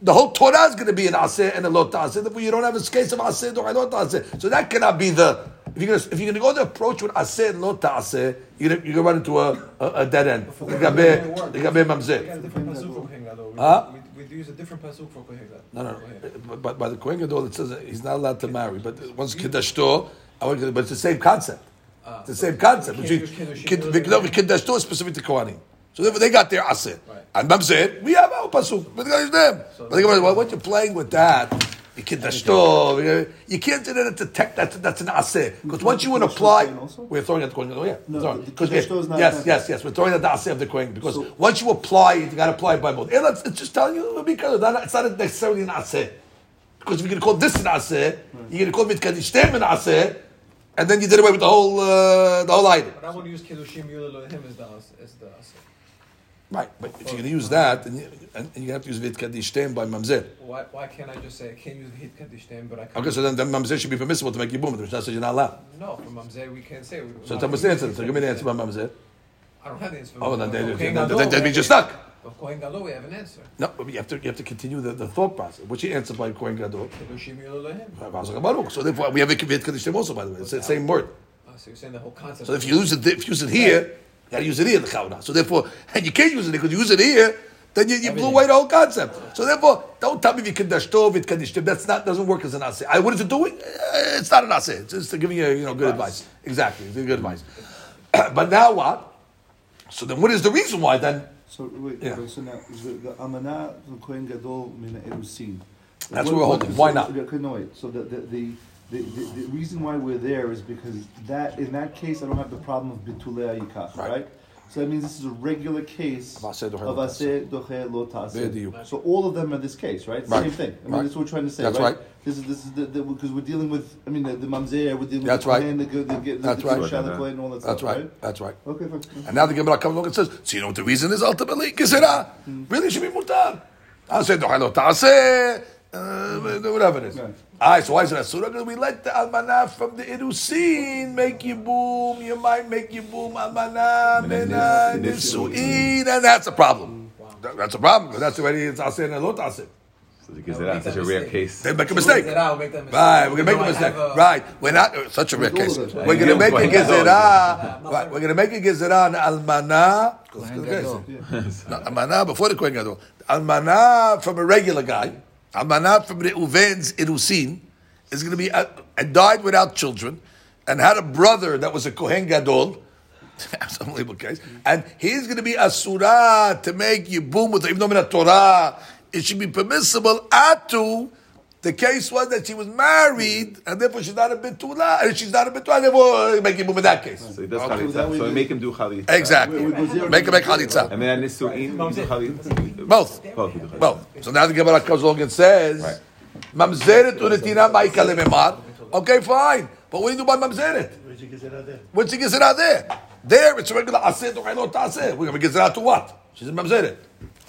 Speaker 1: The whole Torah is going to be an aseh and a lot aseh. Therefore, you don't have a case of aseh duhay lot aseh. So that cannot be the. If you're going to, if you're to go the approach with aseh and lot aseh, you're going to, you're to run into a, a, a dead end. Legabe legabe mamzer.
Speaker 6: We got a different pasuk for Kohen Gadol. We,
Speaker 1: Huh?
Speaker 6: We, we use a different pasuk for Kohen.
Speaker 1: No, no, no. But, but by the Kohen Gadol, it says he's not allowed to marry. But once Kiddashto, I want to- but it's the same concept. Ah, it's the same concept.
Speaker 6: can't
Speaker 1: Between
Speaker 6: use Kiddushim
Speaker 1: Kid-
Speaker 6: with
Speaker 1: no,
Speaker 6: the-
Speaker 1: Kiddashto is specific to Kohanim. So therefore, they got their aseh.
Speaker 6: Right.
Speaker 1: And Mamzer, we have our pasuk. But the guys them. But the Gemara, well, what you're playing with that? The Kiddashto, you can't do that to tech. That's that's an aseh. Because once you want to
Speaker 3: Kiddashto
Speaker 1: apply, we're throwing at the Kohen Gadol. Yeah,
Speaker 3: No,
Speaker 1: Sorry.
Speaker 3: the
Speaker 1: 'Cause we-
Speaker 3: Kiddashto
Speaker 1: yes, yes, yes. We're throwing at the aseh of the Kohen because
Speaker 3: So-
Speaker 1: once you apply it, you got to apply it by both. And it's, it's just telling you because it's not, necessarily an aseh. Because if you're going to call this an aseh, you're going to call it kadishtem an aseh, and then you did away with the whole uh, the whole item.
Speaker 6: But I want to use Kiddushim Yul him as the as, as the aseh.
Speaker 1: Right, but if you're going to use that, then you, and, and you have to use vit kadishtem by mamzer.
Speaker 6: Why, why can't I just say I can't use hit Kaddishtem, but I can
Speaker 1: Okay, so then, then mamzer should be permissible to make yibum. The Mishnah says you're not allowed.
Speaker 6: No, for Mamzer we can't say. We,
Speaker 1: So tell me the answer. So give me the answer by mamzer.
Speaker 6: I don't have the answer
Speaker 1: Oh, then, then, then, then, then, then
Speaker 6: we
Speaker 1: means you're
Speaker 6: have-
Speaker 1: stuck.
Speaker 6: For Kohen Gadol we have an answer.
Speaker 1: No, but you have to you have to continue the, the thought process. What's your answer by Kohen Gadol?
Speaker 6: Kiddushim Yul him.
Speaker 1: So therefore, we have a vit kadishtem also. By the way, it's the same word.
Speaker 6: Oh, so you're saying the whole concept.
Speaker 1: So if you use it, if you use it here, got to use it here, the chavna. So therefore, [laughs] and you can't use it because you use it here, then you, you blew away the whole concept. So therefore, don't tell me if you can dashtov, it kadishtim. That's not doesn't work as an aseh. I, what is it doing? Eh, It's not an aseh. It's just giving you you know good advice. Exactly, it's good advice. [clears throat] but now what? So then, what is the reason why then?
Speaker 3: So wait,
Speaker 1: Yeah.
Speaker 3: so now the, the amana the kohen gadol min erusin.
Speaker 1: That's what we're holding. Why not?
Speaker 3: Okay, no wait. So the the, the the, the, the reason why we're there is because that in that case I don't have the problem of bitulei yikach,
Speaker 1: Right.
Speaker 3: right? So that means this is a regular case
Speaker 1: Of
Speaker 3: of
Speaker 1: aseh doche lo
Speaker 3: aseh doche lo taseh.
Speaker 1: Bediuk.
Speaker 3: So all of them are this case, right?
Speaker 1: Right.
Speaker 3: Same thing. I mean,
Speaker 1: Right.
Speaker 3: that's what we're trying to say,
Speaker 1: That's
Speaker 3: right?
Speaker 1: right.
Speaker 3: This is this is the because we're dealing with. I mean, the, the mamzer. We're dealing
Speaker 1: That's
Speaker 3: with
Speaker 1: right.
Speaker 3: the Kohen, the, the, the,
Speaker 1: That's
Speaker 3: the,
Speaker 1: right.
Speaker 3: the Shalach and all that
Speaker 1: That's
Speaker 3: stuff,
Speaker 1: right. That's right.
Speaker 3: Okay, fine.
Speaker 1: And now the Gemara comes along and says, so you know what the reason is ultimately? Gezerah. Hmm. Really should be mutar. I said, no, ta'aseh, uh, whatever it is.
Speaker 3: Right.
Speaker 1: All right, so why is it asura? Because we let the almanah from the irusin make yibum. You might make yibum almanah mina nisuin, and that's a problem. That- That's a problem because that's already it's aseh and not aseh.
Speaker 2: So because that's such a rare case.
Speaker 1: They make a mistake.
Speaker 6: Out, make mistake.
Speaker 1: Right, we're gonna make
Speaker 6: You
Speaker 1: a mistake.
Speaker 6: a-
Speaker 1: Right, we're not uh, such a rare case. We're gonna make a
Speaker 2: Kohen
Speaker 1: gezerah. Right, we're gonna make a gezerah on almanah. No, almanah before the kohen gadol. Almanah from a regular guy. Almanah from Reuven's irusin is gonna be uh, and died without children, and had a brother that was a kohen gadol. [laughs] Unbelievable case. And he's going to be asura to make yibum with even though in the Torah it should be permissible. Atu, the case was that she was married mm. and therefore she's not a betula, and she's not a betula, therefore uh, make yibum in that case.
Speaker 2: So he does
Speaker 1: Okay.
Speaker 2: chalitza. So we make him do chalitza.
Speaker 1: Exactly.
Speaker 3: We- we
Speaker 1: Make him make chalitza.
Speaker 2: And then nisuin, do chalitza.
Speaker 1: Both.
Speaker 2: Both we do chalitza.
Speaker 1: Both. So now the Gemara comes along and says,
Speaker 2: Right.
Speaker 1: Mamzeret unetina ma'ika lememar. Okay, fine. But what do you do by mamzeret?
Speaker 4: Where'd you get it out there?
Speaker 1: What's the gezerah there? There, it's a regular aseh dochai taseh. We're going to gezerah to what? She's in mamzeret.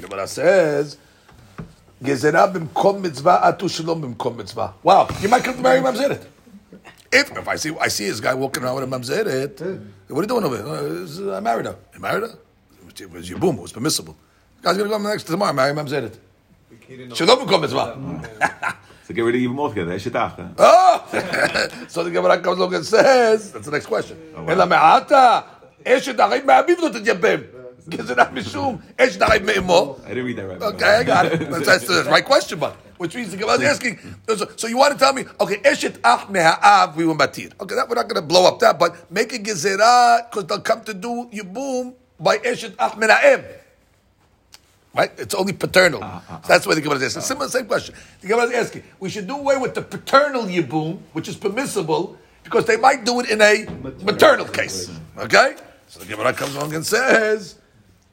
Speaker 1: Gemara says, B'mkom mitzvah atu shalom b'mkom mitzvah. Wow, you might come to marry mamzeret. If, if I see I see this guy walking around with a mamzeret, what are you doing over here? Uh, I married her. You married her? It was yibum. It was permissible. The guy's gonna come next tomorrow. Marry mamzeret. Shalom b'mkom mitzvah.
Speaker 2: So get rid of even more together.
Speaker 1: Oh! [laughs] so the Gemara comes along and says, that's the next question. Oh, wow.
Speaker 2: I didn't read that right.
Speaker 1: Okay, I got it. [laughs] That's, that's, that's right question, but which means the Gemara is asking. So, so, you want to tell me, okay, eshet ach meha'av we were batir. Okay, that, we're not going to blow up that, but make a gezerah because they'll come to do yibum by eshet ach meha'em. Right? It's only paternal. Uh, uh, so that's why the Gemara is asking. Uh, Similar, same question. The Gemara is asking. We should do away with the paternal yibum, which is permissible, because they might do it in a maternal, maternal case. Okay? So the Gemara comes along and says,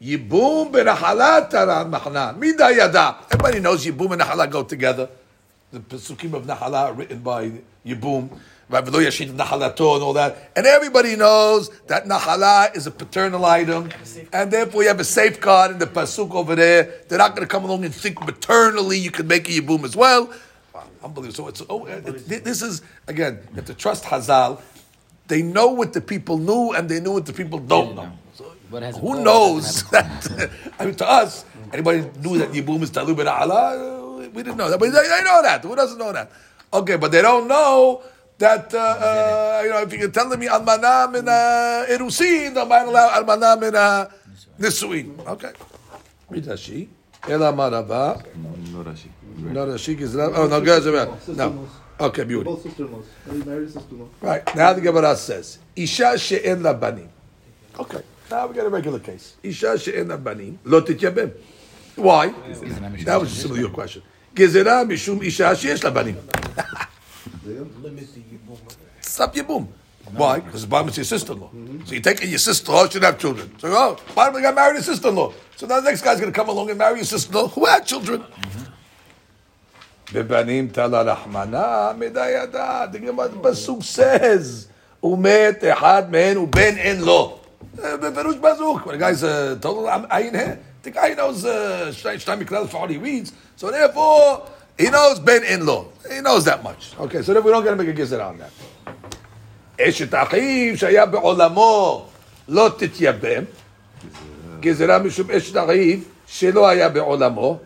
Speaker 1: Yibum benahala taran mahana. Mida yada. Everybody knows Yibum and Nahala go together. The Pesukim of Nahala are written by Yibum. Right, V'lo yashid Nahalato and all that. And everybody knows that Nahala is a paternal item. And therefore you have a safeguard in the Pasuk over there. They're not going to come along and think maternally you can make a Yibum as well. Wow, unbelievable. So it's, oh, uh, it, this is, again, you have to trust Hazal. They know what the people knew and they knew what the people don't know. Who knows
Speaker 5: it
Speaker 1: that? [laughs] I mean, to us, anybody knew that Yibum is Talib bin Allah? We didn't know that, but they, they know that. Who doesn't know that? Okay, but they don't know that. Uh, uh, you know, if you can tell me almanah min uh, erusin, they might allow almanah min uh, nisuin. Okay, read Rashi. Ela amar Rava.
Speaker 2: No Rashi.
Speaker 1: No Rashi is Oh no, guys, no. Okay, beauty.
Speaker 3: Both sister-in-laws. He married his sister-in-law.
Speaker 1: Right now, the Gemara says, "Isha she'en la banim." Okay, now we got a regular case. Isha she'en la banim lo tityabem. Why? That was simply your question. Gezerah mishum isha she'esh la banim. Stop your boom. Why? Because the is your sister-in-law. So you take your sister-in-law, she should have children. So oh, bottom got married a sister-in-law. So now the next guy's going to come along and marry your sister-in-law who had children. בבנים תלה רחמנה מדיידה. The Gemara פסוק says, ומת אחד מהן ובן אין לו. Berush Bazuk. When a guy's uh, told Ayin Heh, the guy knows Shtaim Miklal for all he reads, so therefore he knows Ben In Lo. He knows that much. Okay, so then we don't get to make a gezerah on that. Eshet Achiv Shaya Be'olamo Lo Tityabem. גזירה משום אשת הריב שלא היה בעולמו,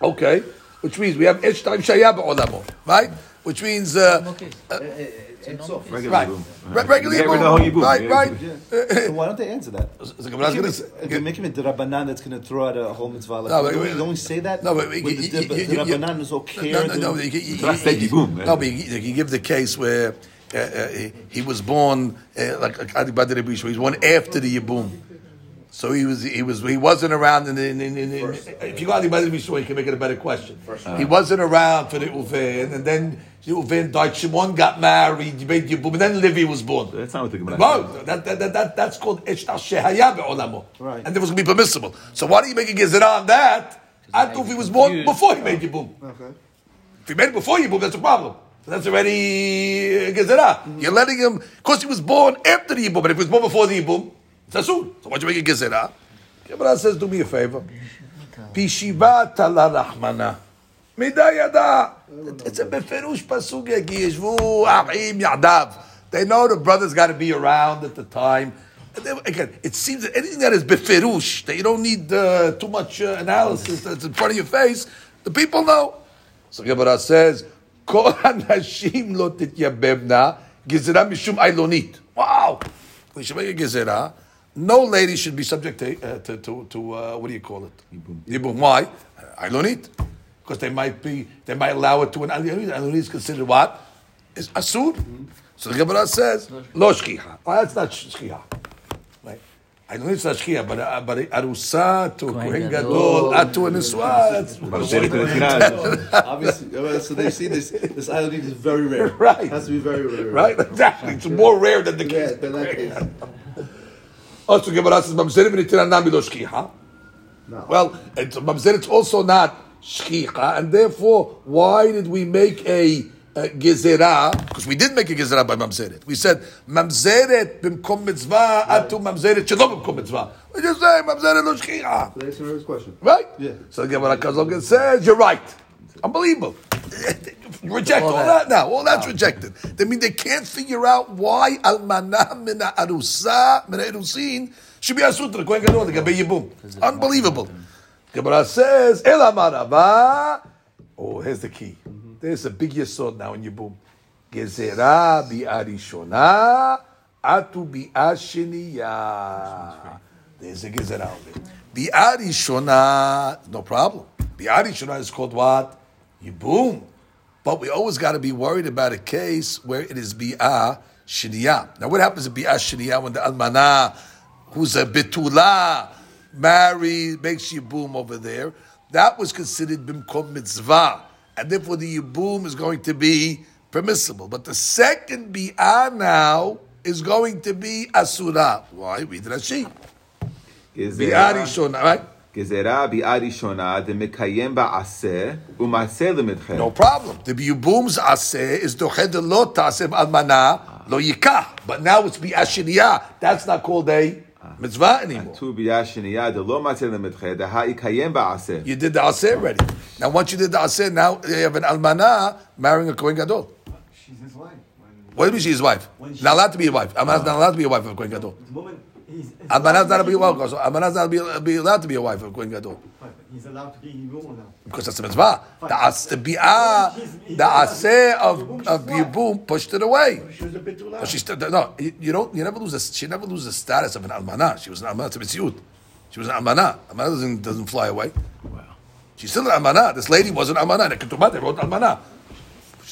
Speaker 1: אוקיי? which means we have אשת הריב שהיה בעולמו, right? which means... Uh, uh, eh, eh, eh,
Speaker 2: Regular
Speaker 1: right,
Speaker 2: boom.
Speaker 1: Re- regular
Speaker 2: Get rid of the whole
Speaker 1: Yibum.
Speaker 2: Yibum.
Speaker 1: right,
Speaker 2: Yeah.
Speaker 1: right. [laughs]
Speaker 3: So why don't they answer that?
Speaker 1: So the Gemara's gonna say-
Speaker 3: They're making it the Rabbanan that's going to throw out a whole mitzvah. Like,
Speaker 1: No, but-
Speaker 3: don't, we- don't say that?
Speaker 1: No, but you-
Speaker 3: the,
Speaker 1: you-
Speaker 3: the,
Speaker 1: you-
Speaker 3: the
Speaker 1: you- you-
Speaker 3: Rabbanan is okay.
Speaker 1: No, no, no. You, you, you,
Speaker 2: Trust
Speaker 1: no, but you, you give the case where uh, uh, he, he was born uh, like like Adi Badr Rebbe Yishmael, He was born after the Yibum. So he was he was he wasn't around in, in, in, in, in if you got anybody to be sure you can make it a better question. he wasn't around for Reuven, and then Reuven died. Shimon got married, you made Yibum, and then Levi was born.
Speaker 2: That's not what the Gemara
Speaker 1: No,
Speaker 2: says.
Speaker 1: that, that, that, that, that's called Eshtar Shehaya Be'olamo.
Speaker 3: Right.
Speaker 1: And it was going to be permissible. So why do you make a gezerah on that? After if he was born
Speaker 5: confused.
Speaker 1: before he made Yibum.
Speaker 3: Okay.
Speaker 1: If he made it before Yibum, that's a problem. So that's already uh, gezerah. You're letting him, because he was born after the Yibum, but if he was born before the Yibum, it's asur. So why'd you make a gezerah? Gemara says, do me a favor. Pishivat ala rahmana. מידה ידע. It's a בפירוש פסוק כי ישבו אחים יחדיו. They know the brothers got to be around at the time. And then, Again, it seems that anything that is beferush, that you don't need uh, too much uh, analysis that's in front of your face, the people know. So Gemara says, כל הנשים לא תתייבבנה, גזירה משום עילונית. Wow! We should make a gezerah. no lady should be subject to, uh, to, to, to uh, what do you call it? Yibum. Yibum. Why? Uh, Ailonit. Because they might be, they might allow it to an Ailonit. Ailonit is considered what? Is Asur. So the Gemara says, Lo shkiha. Oh, that's not shkiha. Right? Ailonit is not shkiha, but, uh, but arusa to
Speaker 5: Kohen
Speaker 1: Kohen
Speaker 5: Gadol.
Speaker 1: Gadol, atu and Niswa, that's
Speaker 2: Mamzeret Netilah.
Speaker 3: Obviously, uh, so they see this. This island is very rare. [laughs]
Speaker 1: Right.
Speaker 3: Has to be very rare.
Speaker 1: Right? Exactly. It's more rare than the
Speaker 3: Yeah,
Speaker 1: case.
Speaker 3: in that case. [laughs]
Speaker 1: Also, Gemara says, Mamzerim v'nitiran shkiha. Well, it's, Mamzer, it's also not shkicha, and therefore, why did we make a, gezerah? Because we did make a gezerah by Mamzeret. We said, Mamzeret b'mkom mitzvah, atu Mamzeret shelo b'mkom mitzvah. We just say, Mamzeret lo shkicha.
Speaker 3: So answer his question.
Speaker 1: Right?
Speaker 3: Yeah.
Speaker 1: So the Gemara comes along and says, you're right. Unbelievable. [laughs] Reject all, that now. All that's rejected. They mean they can't figure out why almana mina arusa mina erusin should be asut to the Kohen Gadol, the Yibum. Unbelievable. Gemara says, Ela amar Rava. Oh, here's the key. Mm-hmm. There's a big yesod now in Yibum. Gezerah bi'arishona atu bi'ashiniya. There's a gezerah over it. Bi'arishona, no problem. Bi'arishona is called what? Yibum. But we always got to be worried about a case where it is bi'ah shiniyah. Now, what happens in bi'ah shiniyah when the almanah, who's a betula, married, makes yibum over there? That was considered bimkom mitzvah. And therefore, the yibum is going to be permissible. But the second bi'ah now is going to be asura. Why? Read Rashi. Bi'ah rishona, right? No problem. The Biyubum's aseh is doched lo taseb almana lo yikah. But now it's bi'ashiniyah. That's not called a mitzvah anymore. You did the aseh already. Now once you did the aseh, now you have an almana marrying a Kohen Gadol.
Speaker 4: She's his wife.
Speaker 1: What do you mean she's his wife? Not allowed to be a wife. Almana's not allowed to be a wife of a Kohen Gadol
Speaker 4: the his
Speaker 1: not be a wife. So Almana's not be, be allowed to be a wife of a kohen gadol.
Speaker 4: He's allowed to be Yibum now.
Speaker 1: Because that's a mitzvah. The as the bi'ah, the aseh of of yibum pushed it away.
Speaker 3: She was a betula.
Speaker 1: But she still no. You don't. You never lose. The, she never loses the status of an almana. She was an almana. It's a mitzvut. She was an almana. Almana doesn't doesn't fly away. Wow. She's still an almana. This lady was an almana. In the ketubah they wrote almana.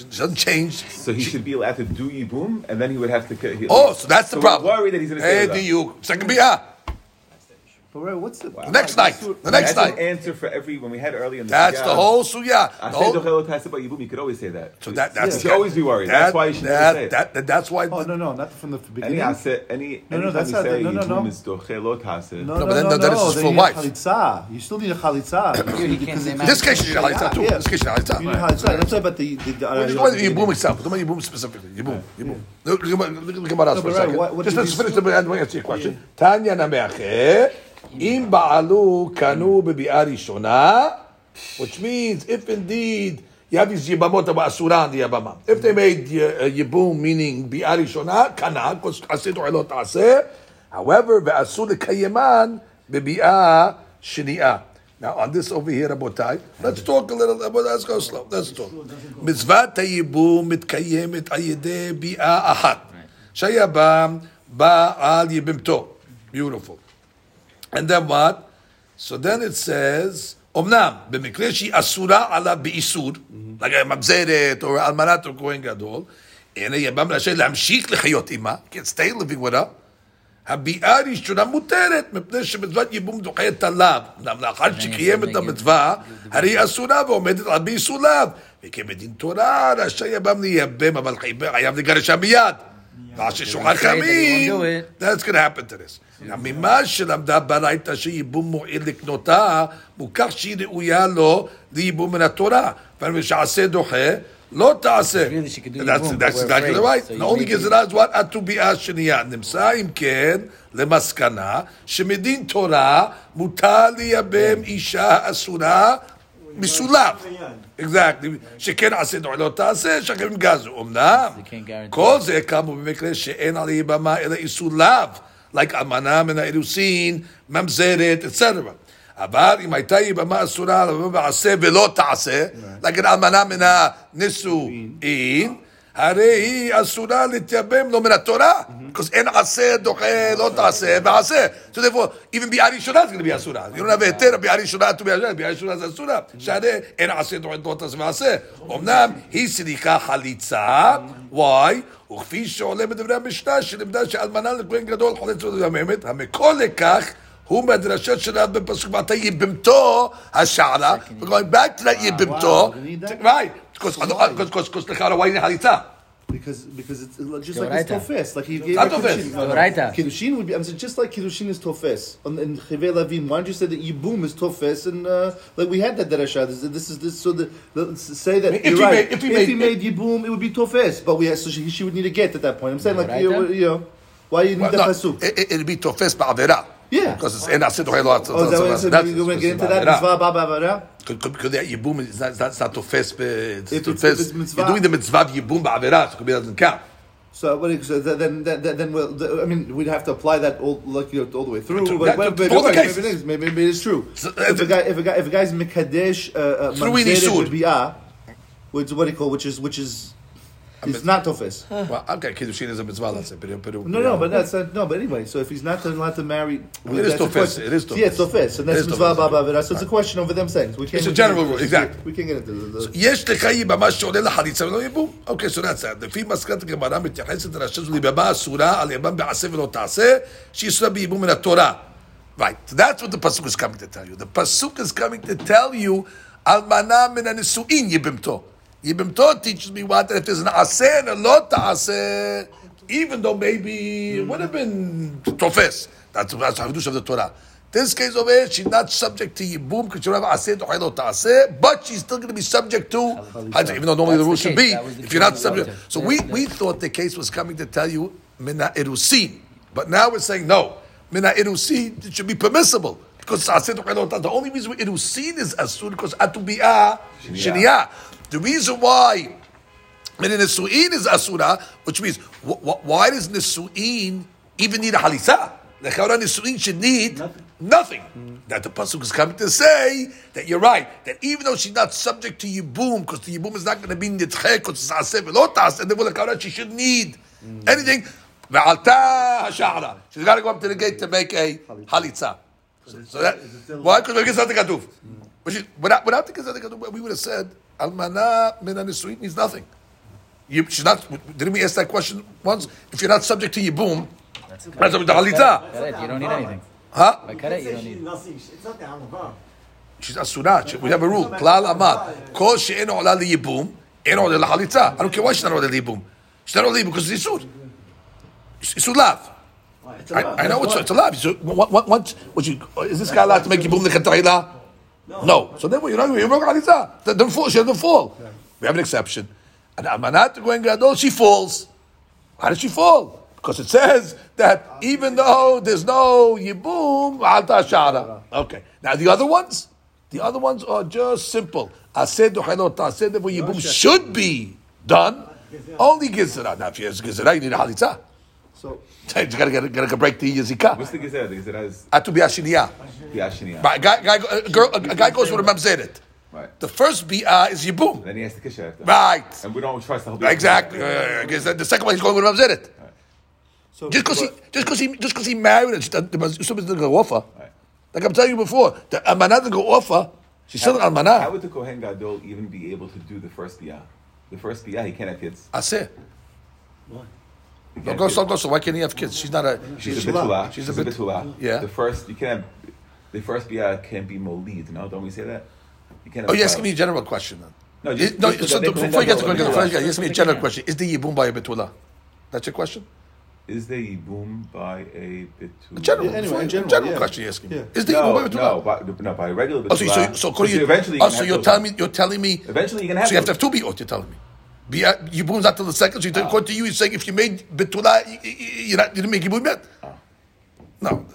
Speaker 1: Doesn't change.
Speaker 2: So he should be allowed to do yibum, and then he would have to. He,
Speaker 1: Oh, so that's the
Speaker 2: so
Speaker 1: problem.
Speaker 2: Worried that he's going to
Speaker 1: Hey,
Speaker 2: say eh,
Speaker 1: do you second bi'ah?
Speaker 3: But right, what's the,
Speaker 1: The next night. The next
Speaker 2: That's
Speaker 1: night.
Speaker 2: an answer for every when we had earlier in the
Speaker 1: That's
Speaker 2: sugya.
Speaker 1: the whole sugya.
Speaker 2: I
Speaker 1: The whole-
Speaker 2: dochel about yibum. You could always say that.
Speaker 1: So that that's
Speaker 2: you should always be worried. That's why you should
Speaker 1: that,
Speaker 2: never say it.
Speaker 1: that, that, That's why.
Speaker 3: Oh no, no, not from the
Speaker 2: Any
Speaker 3: beginning.
Speaker 2: aseh, any
Speaker 3: No, no,
Speaker 2: anytime
Speaker 3: that's
Speaker 2: you
Speaker 3: not-
Speaker 2: say
Speaker 3: no, no,
Speaker 2: yibum
Speaker 3: no.
Speaker 2: is dochel taseh.
Speaker 3: No,
Speaker 1: No,
Speaker 3: no,
Speaker 1: but then-
Speaker 3: no,
Speaker 1: then
Speaker 3: no.
Speaker 1: it's
Speaker 3: Then
Speaker 1: for
Speaker 3: you
Speaker 1: wife.
Speaker 3: need chalitza. You still need a chalitza.
Speaker 5: you can't say
Speaker 1: In this case, you need a chalitza too. In this case, you need a chalitza.
Speaker 3: You need a chalitza. Let's say about the. the, the
Speaker 1: We're just talking about Yibum itself. We're talking about Yibum specifically. Yibum. Yibum. Look look at look at Gemara
Speaker 3: No,
Speaker 1: for a
Speaker 3: but right,
Speaker 1: second.
Speaker 3: what- what
Speaker 1: Just
Speaker 3: did
Speaker 1: let's
Speaker 3: you
Speaker 1: finish
Speaker 3: say?
Speaker 1: the and answer your question. Tanya Nameache. Im ba'alu kanu bebi'ah rishona, which means if indeed you have these yibamot asura and the. If they made uh, yibum meaning bi'ah rishona, kana, because aseh elot aseh. However, ve'asu lekayeman bebi'ah shini'ah. Now on this over here, Rabotai, let's talk a little. about Let's go slow. Let's talk. Mitzvah hayibum mitkayemet ayede bi'ah ahat. Shayabam ba'al yibimto. Beautiful. And then what? So then it says, Omnam, במקרה שהיא אסורה עליו באיסור, like a ממזרת or אלמנת or כהן גדול, הנה יבם רשאי להמשיך לחיות עימה, can stay living with her. הביאה ראשונה מותרת, מפני שמצוות ייבום דוחה את הלאו. אמנם לאחר שקיים את המצווה, הרי היא אסורה ועומדת על באיסור לאו. וכבדין תורה, רשאי יבם לייבם, אבל חייב לגרשה מיד. ואז ששוחר
Speaker 5: say that he
Speaker 1: חמין,
Speaker 5: won't do it.
Speaker 1: that's going to happen to this. Now, ממה שלמדה ברייתא שייבום מועיל לקנותה, מוכח שהיא ראויה לו לייבום מן התורה. ושעשה דוחה, לא תעשה.
Speaker 5: really she could do
Speaker 1: That's,
Speaker 5: ייבום,
Speaker 1: that's
Speaker 5: but we're
Speaker 1: exactly
Speaker 5: afraid.
Speaker 1: right.
Speaker 5: So
Speaker 1: The
Speaker 5: you
Speaker 1: only
Speaker 5: make it-
Speaker 1: גזירה is what הטוביעה השנייה. נמצא אם כן למסקנה שמדין תורה מותר לייבם אישה אסורה מסולב. exactly. שכן עשה דוחה לא תעשה, שאחרים גזו. אמנם,
Speaker 5: They can't guarantee.
Speaker 1: כל זה כאמור במקרה שאין על יבמה אלא איסור לאו, like אלמנה מן האירוסין, ממזרת, etc. אבל אם הייתה יבמה אסורה על יבמה בעשה ולא תעשה, like אלמנה מן הנישואין, הרי היא אסורה להתייבם לא מן התורה, because אין עשה דוחה לא תעשה ועשה. So therefore, even ביאה ראשונה זה be אסורה. You don't have היתר, ביאה ראשונה to be ביאה ראשונה זה אסורה. שהרי אין עשה דוחה לא תעשה ועשה. אמנם היא סריקה חליצה, why? וכפי שעולה בדברי המשנה, שלימדה שאלמנה לכהן גדול חולצת ומדממת, המקור לכך הוא מהדרשת של רב בפסוק, ואתה יבמתו השערה, בת לה יבמתו,
Speaker 3: כוס, כוס, כוס,
Speaker 1: כוס, כוס, כוס, because
Speaker 3: because it's just like it's tofes. Like he gave kiddushin. Kiddushin would be. I'm saying just like kiddushin is tofes and, and chivei lavin. Why don't you say that yibum is tofes and uh, like we had that derasha. This, this is this. So the, the say that
Speaker 1: if,
Speaker 3: right.
Speaker 1: made, if, he made,
Speaker 3: yibum, it would be tofes. But we had, so she, she, would need a get at that point. I'm saying like you, know why you need
Speaker 1: well,
Speaker 3: the pasuk.
Speaker 1: It, it'd be tofes ba'avera.
Speaker 3: Yeah.
Speaker 1: Because it's in Asid Ohel Atzot.
Speaker 3: Oh, is that what we're getting to that? Mitzvah
Speaker 1: Baba Avera? Because the Yibum, is not, that's not to fest, it's
Speaker 3: to fest.
Speaker 1: You're doing the Mitzvah of Yibum Ba'avera, so it doesn't count.
Speaker 3: So, what so then, then, then we'll, I mean, we'd have to apply that all, like, you know, all the way through.
Speaker 1: To,
Speaker 3: but,
Speaker 1: that,
Speaker 3: but, but, maybe, it is, maybe, maybe it's true.
Speaker 1: If, uh,
Speaker 3: a guy, if, a guy, if a guy's Mekadesh, uh, uh,
Speaker 1: through Isur.
Speaker 3: Which, what do call, which is, which is, it's not tofes. [sighs]
Speaker 1: Well, okay, kiddushin is a mitzvah, let's say. Pero, pero,
Speaker 3: No, no, but that's not, no. But anyway, so if he's not allowed to marry,
Speaker 1: It is
Speaker 3: that's a
Speaker 1: tofes,
Speaker 3: question.
Speaker 1: it is tofes.
Speaker 3: Yeah, it's tofes, and that's
Speaker 1: It is
Speaker 3: mitzvah
Speaker 1: tofes.
Speaker 3: ba ba ba. So it's a question over them saying. So we can't.
Speaker 1: It's a
Speaker 3: we
Speaker 1: general
Speaker 3: can't-
Speaker 1: rule, exactly.
Speaker 3: We can't get into the. the
Speaker 1: יש לך יבמה שעולה לחליצה ולא יבום. אוקיי, so that's that. לפי מסקנת הגמרא מתייחסת לרשת זו ליבמה אסורה על יבם בעשה ולא תעשה, שהיא אסורה ביבום מן התורה. Right, so that's what the pasuk is coming to tell you. The pasuk is coming to tell you, אלמנה מן הנישואין יבמתו. Yibim Tov teaches me what if there's an aser and a lot aser, even though maybe it would have been tofes. That's that's havidush of the Torah. This case over it, she's not subject to yibum because she don't have aser to aser, but she's still going to be subject to even though normally the rule should be if you're not subject. So we we thought the case was coming to tell you mina erusin, but now we're saying no mina erusin it should be permissible because aser to The only reason erusin is asur because atubia sheniyah. The reason why and in Nisu'in is Asura, which means, wh- wh- why does Nisu'in even need a Halisa? The Chara Nisu'in should need nothing. That the Pasuk is coming to say that you're right, that even though she's not subject to Yibum, because the Yibum is not going to be Nitche, because it's Aseh Velotas, and therefore the Chara, she shouldn't need anything. Ve'alta hashara. She's got to go up to the gate to make a Halitza. So, so that, why? Because we get something Katuv. Is, without, the Katuv, we would have said, Almana min Nisu'in means nothing. You, she's not. Didn't we ask that question once? If you're not subject to Yibum, that's subject to Halita.
Speaker 5: You don't need anything.
Speaker 1: Huh?
Speaker 5: By karet, you don't
Speaker 4: She's
Speaker 5: need.
Speaker 4: nothing. It's not the Alava.
Speaker 1: She's Asura. She- We have a rule. Klal Amad. Kol she'en ola liyibum, en ola lahalitza. I don't care why she's not ola liyibum. She's not ola liyibum because it's Isur. It's Isur lav. I, I know it's, it's a lav. So, what, what, what, what you, is this guy allowed to make Yibum lechatayla? No. So then you're not, you're not halitza. Then don't fall. She doesn't fall. We have an exception. And Amanat going gadol, she falls. How does she fall? Because it says that even though there's no yibum, alta shara. Okay. Now the other ones, the other ones are just simple. Ased duhelot ased therefore yibum should be done. Only gizera. Now if you have gizera, you need a halitza.
Speaker 3: So [laughs]
Speaker 1: You gotta get gotta break the yazika.
Speaker 2: What's the gezerah? The gezerah is
Speaker 1: Atu bi'ashiniyah.
Speaker 2: bi'ashiniyah.
Speaker 1: But a guy, guy, a, girl, a guy goes with a mamzeret.
Speaker 2: Right.
Speaker 1: The first bi'ah is yibum.
Speaker 2: Then he has to kisher.
Speaker 1: Right.
Speaker 2: And we don't trust the whole
Speaker 1: Exactly. Uh, I guess that the second one he's going with a mamzeret.
Speaker 3: so
Speaker 1: Just because he, just because he, just because he married her, she doesn't- the Yusuf doesn't go offer.
Speaker 2: Right.
Speaker 1: Like I'm telling you before, the almanah doesn't go offer. She's still an
Speaker 2: How would the Kohen Gadol even be able to do the first biyah? The first biyah, he can't have kids.
Speaker 1: I say. No, go so go so. Why can't he have kids? She's not a.
Speaker 2: She's a
Speaker 3: Betula.
Speaker 2: betula.
Speaker 1: She's
Speaker 2: She's
Speaker 1: a
Speaker 2: a
Speaker 1: bet-
Speaker 2: betula.
Speaker 1: Yeah.
Speaker 2: The first you can't. The first bia can't be molid. No, don't we say that? You can't.
Speaker 1: Oh,
Speaker 2: a
Speaker 1: you're asking me a general question then.
Speaker 2: No,
Speaker 1: Is-
Speaker 2: just-
Speaker 1: no.
Speaker 2: just
Speaker 1: So before you get to
Speaker 2: the-
Speaker 1: the
Speaker 2: the-
Speaker 1: first guy,
Speaker 2: the-
Speaker 1: you ask me a general question. Is the yibum by a betula? That's your question.
Speaker 2: Is the yibum by a betula?
Speaker 1: A general,
Speaker 3: Yeah, anyway, in
Speaker 1: general,
Speaker 3: general, yeah.
Speaker 1: question you're asking. me.
Speaker 3: Yeah.
Speaker 1: Is the
Speaker 2: No,
Speaker 1: yibum by a betula?
Speaker 2: no, by, no, by regular betula.
Speaker 1: Oh, so, so, so, according
Speaker 2: Because
Speaker 1: you,
Speaker 2: eventually,
Speaker 1: oh, so you're telling me, you're telling me,
Speaker 2: Eventually, you can have.
Speaker 1: so you have to have two bi'ot, you're telling me. Yibum's not till the second, so you according to you, you're saying if you made betula, you, you, not, you didn't make yibum yet. Ah. No,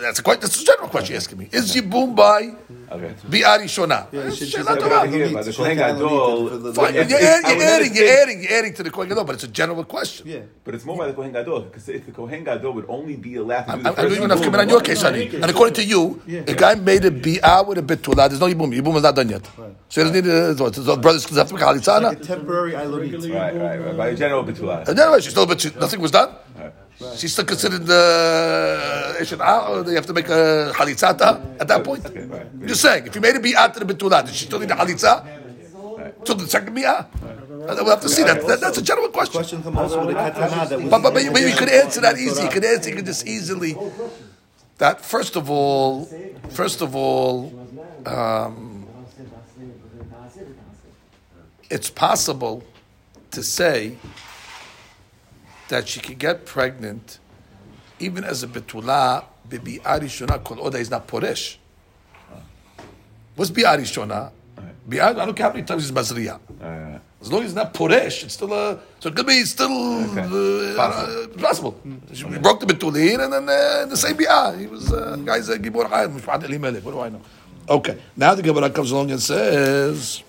Speaker 1: that's a quite, that's a general question you're asking me. Is yibum by
Speaker 2: Okay.
Speaker 1: bi'at rishona?
Speaker 3: Yeah, she-
Speaker 1: Shayla
Speaker 3: she's
Speaker 2: But over here, the Kohen Gadol.
Speaker 1: Fine,
Speaker 2: if-
Speaker 1: you're, adding, you're, adding,
Speaker 2: gonna
Speaker 1: you're adding, you're adding to the Kohen Gadol, but it's a general question.
Speaker 3: Yeah.
Speaker 2: But it's more by the Kohen Gadol because if the Kohen Gadol would only be allowed to do
Speaker 1: I'm,
Speaker 2: the
Speaker 1: I'm
Speaker 2: first
Speaker 1: doing enough
Speaker 2: yibum-
Speaker 1: coming on your case, honey. And according to you, a guy made a bi'ah with a betula. There's no yibum. Yibum is not done yet. So he doesn't need a, what, so brothers have to make
Speaker 3: Like a
Speaker 1: halitzana.
Speaker 3: temporary ilonit.
Speaker 2: Right, right, right. By a general betula.
Speaker 1: And anyway, she's still, but she, nothing was done.
Speaker 2: Right.
Speaker 1: She's still considered the uh, or they have to make a halitzata at that point.
Speaker 2: Okay, right.
Speaker 1: I'm just saying, if you made a bi'ah to the betula, did she still need a halitza? So the second bi'ah. We'll have to see that. that. That's a general question.
Speaker 3: Question comes also with the katana that was.
Speaker 1: But, but, but, you- but you could answer that easy. You could answer, you could just easily. That first of all, first of all, um, it's possible to say that she could get pregnant even as a betula bibi arishona kol oda is not poresh. What's bi arishona? Bi I don't care how many times he's mazriya.
Speaker 2: Uh,
Speaker 1: As long as it's not Puresh, it's still a. So it could be still uh,
Speaker 2: Possible.
Speaker 1: possible. She broke the Betulin and then uh, the same Bi'ah. He was, uh, guy's a Gibor Chayim, Mishpat Elimelech. What do I know? Okay, now the Gemara comes along and says.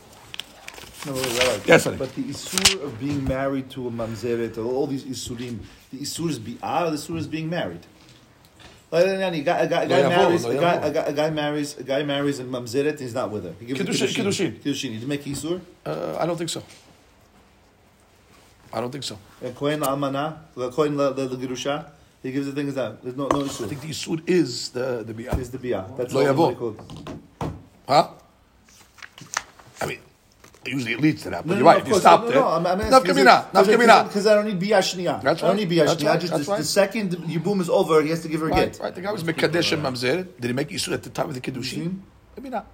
Speaker 3: No, wait, wait, wait.
Speaker 1: Yes, honey.
Speaker 3: But the isur of being married to a mamzeret, all these isurim, the isur is bi'ah, the isur is being married. A guy, a guy, a guy marries, a guy, a guy, a guy marries, a guy marries a mamzeret, he's not with her. He gives
Speaker 1: Kiddushin,
Speaker 3: kiddushin.
Speaker 1: kiddushin.
Speaker 3: Kiddushin. He make isur.
Speaker 1: Uh, I don't think so. I don't think so.
Speaker 3: And kohen almana, the kohen the the gerusha, he gives the things that there's no no
Speaker 1: I think the Yisud is the, the Bi'ah.
Speaker 3: Is the bi'ah. That's
Speaker 1: Lo
Speaker 3: all
Speaker 1: yavo.
Speaker 3: they call it.
Speaker 1: Huh? I mean, usually it leads to that, but
Speaker 3: No,
Speaker 1: you're
Speaker 3: no,
Speaker 1: right.
Speaker 3: of
Speaker 1: If you
Speaker 3: course.
Speaker 1: stopped
Speaker 3: no,
Speaker 1: it.
Speaker 3: no, I'm, I'm
Speaker 1: Naf kamina, naf kamina.
Speaker 3: Because I don't need bi'ah shniya.
Speaker 1: That's
Speaker 3: I don't need bi'ah shniya.
Speaker 1: right.
Speaker 3: Just
Speaker 1: That's
Speaker 3: the,
Speaker 1: right.
Speaker 3: the second yibum is over, he has to give her a
Speaker 1: Right,
Speaker 3: get.
Speaker 1: right. The guy was Mekadesh and Mamzer. Did he make Yisud at the time of the Kiddushin? Maybe not.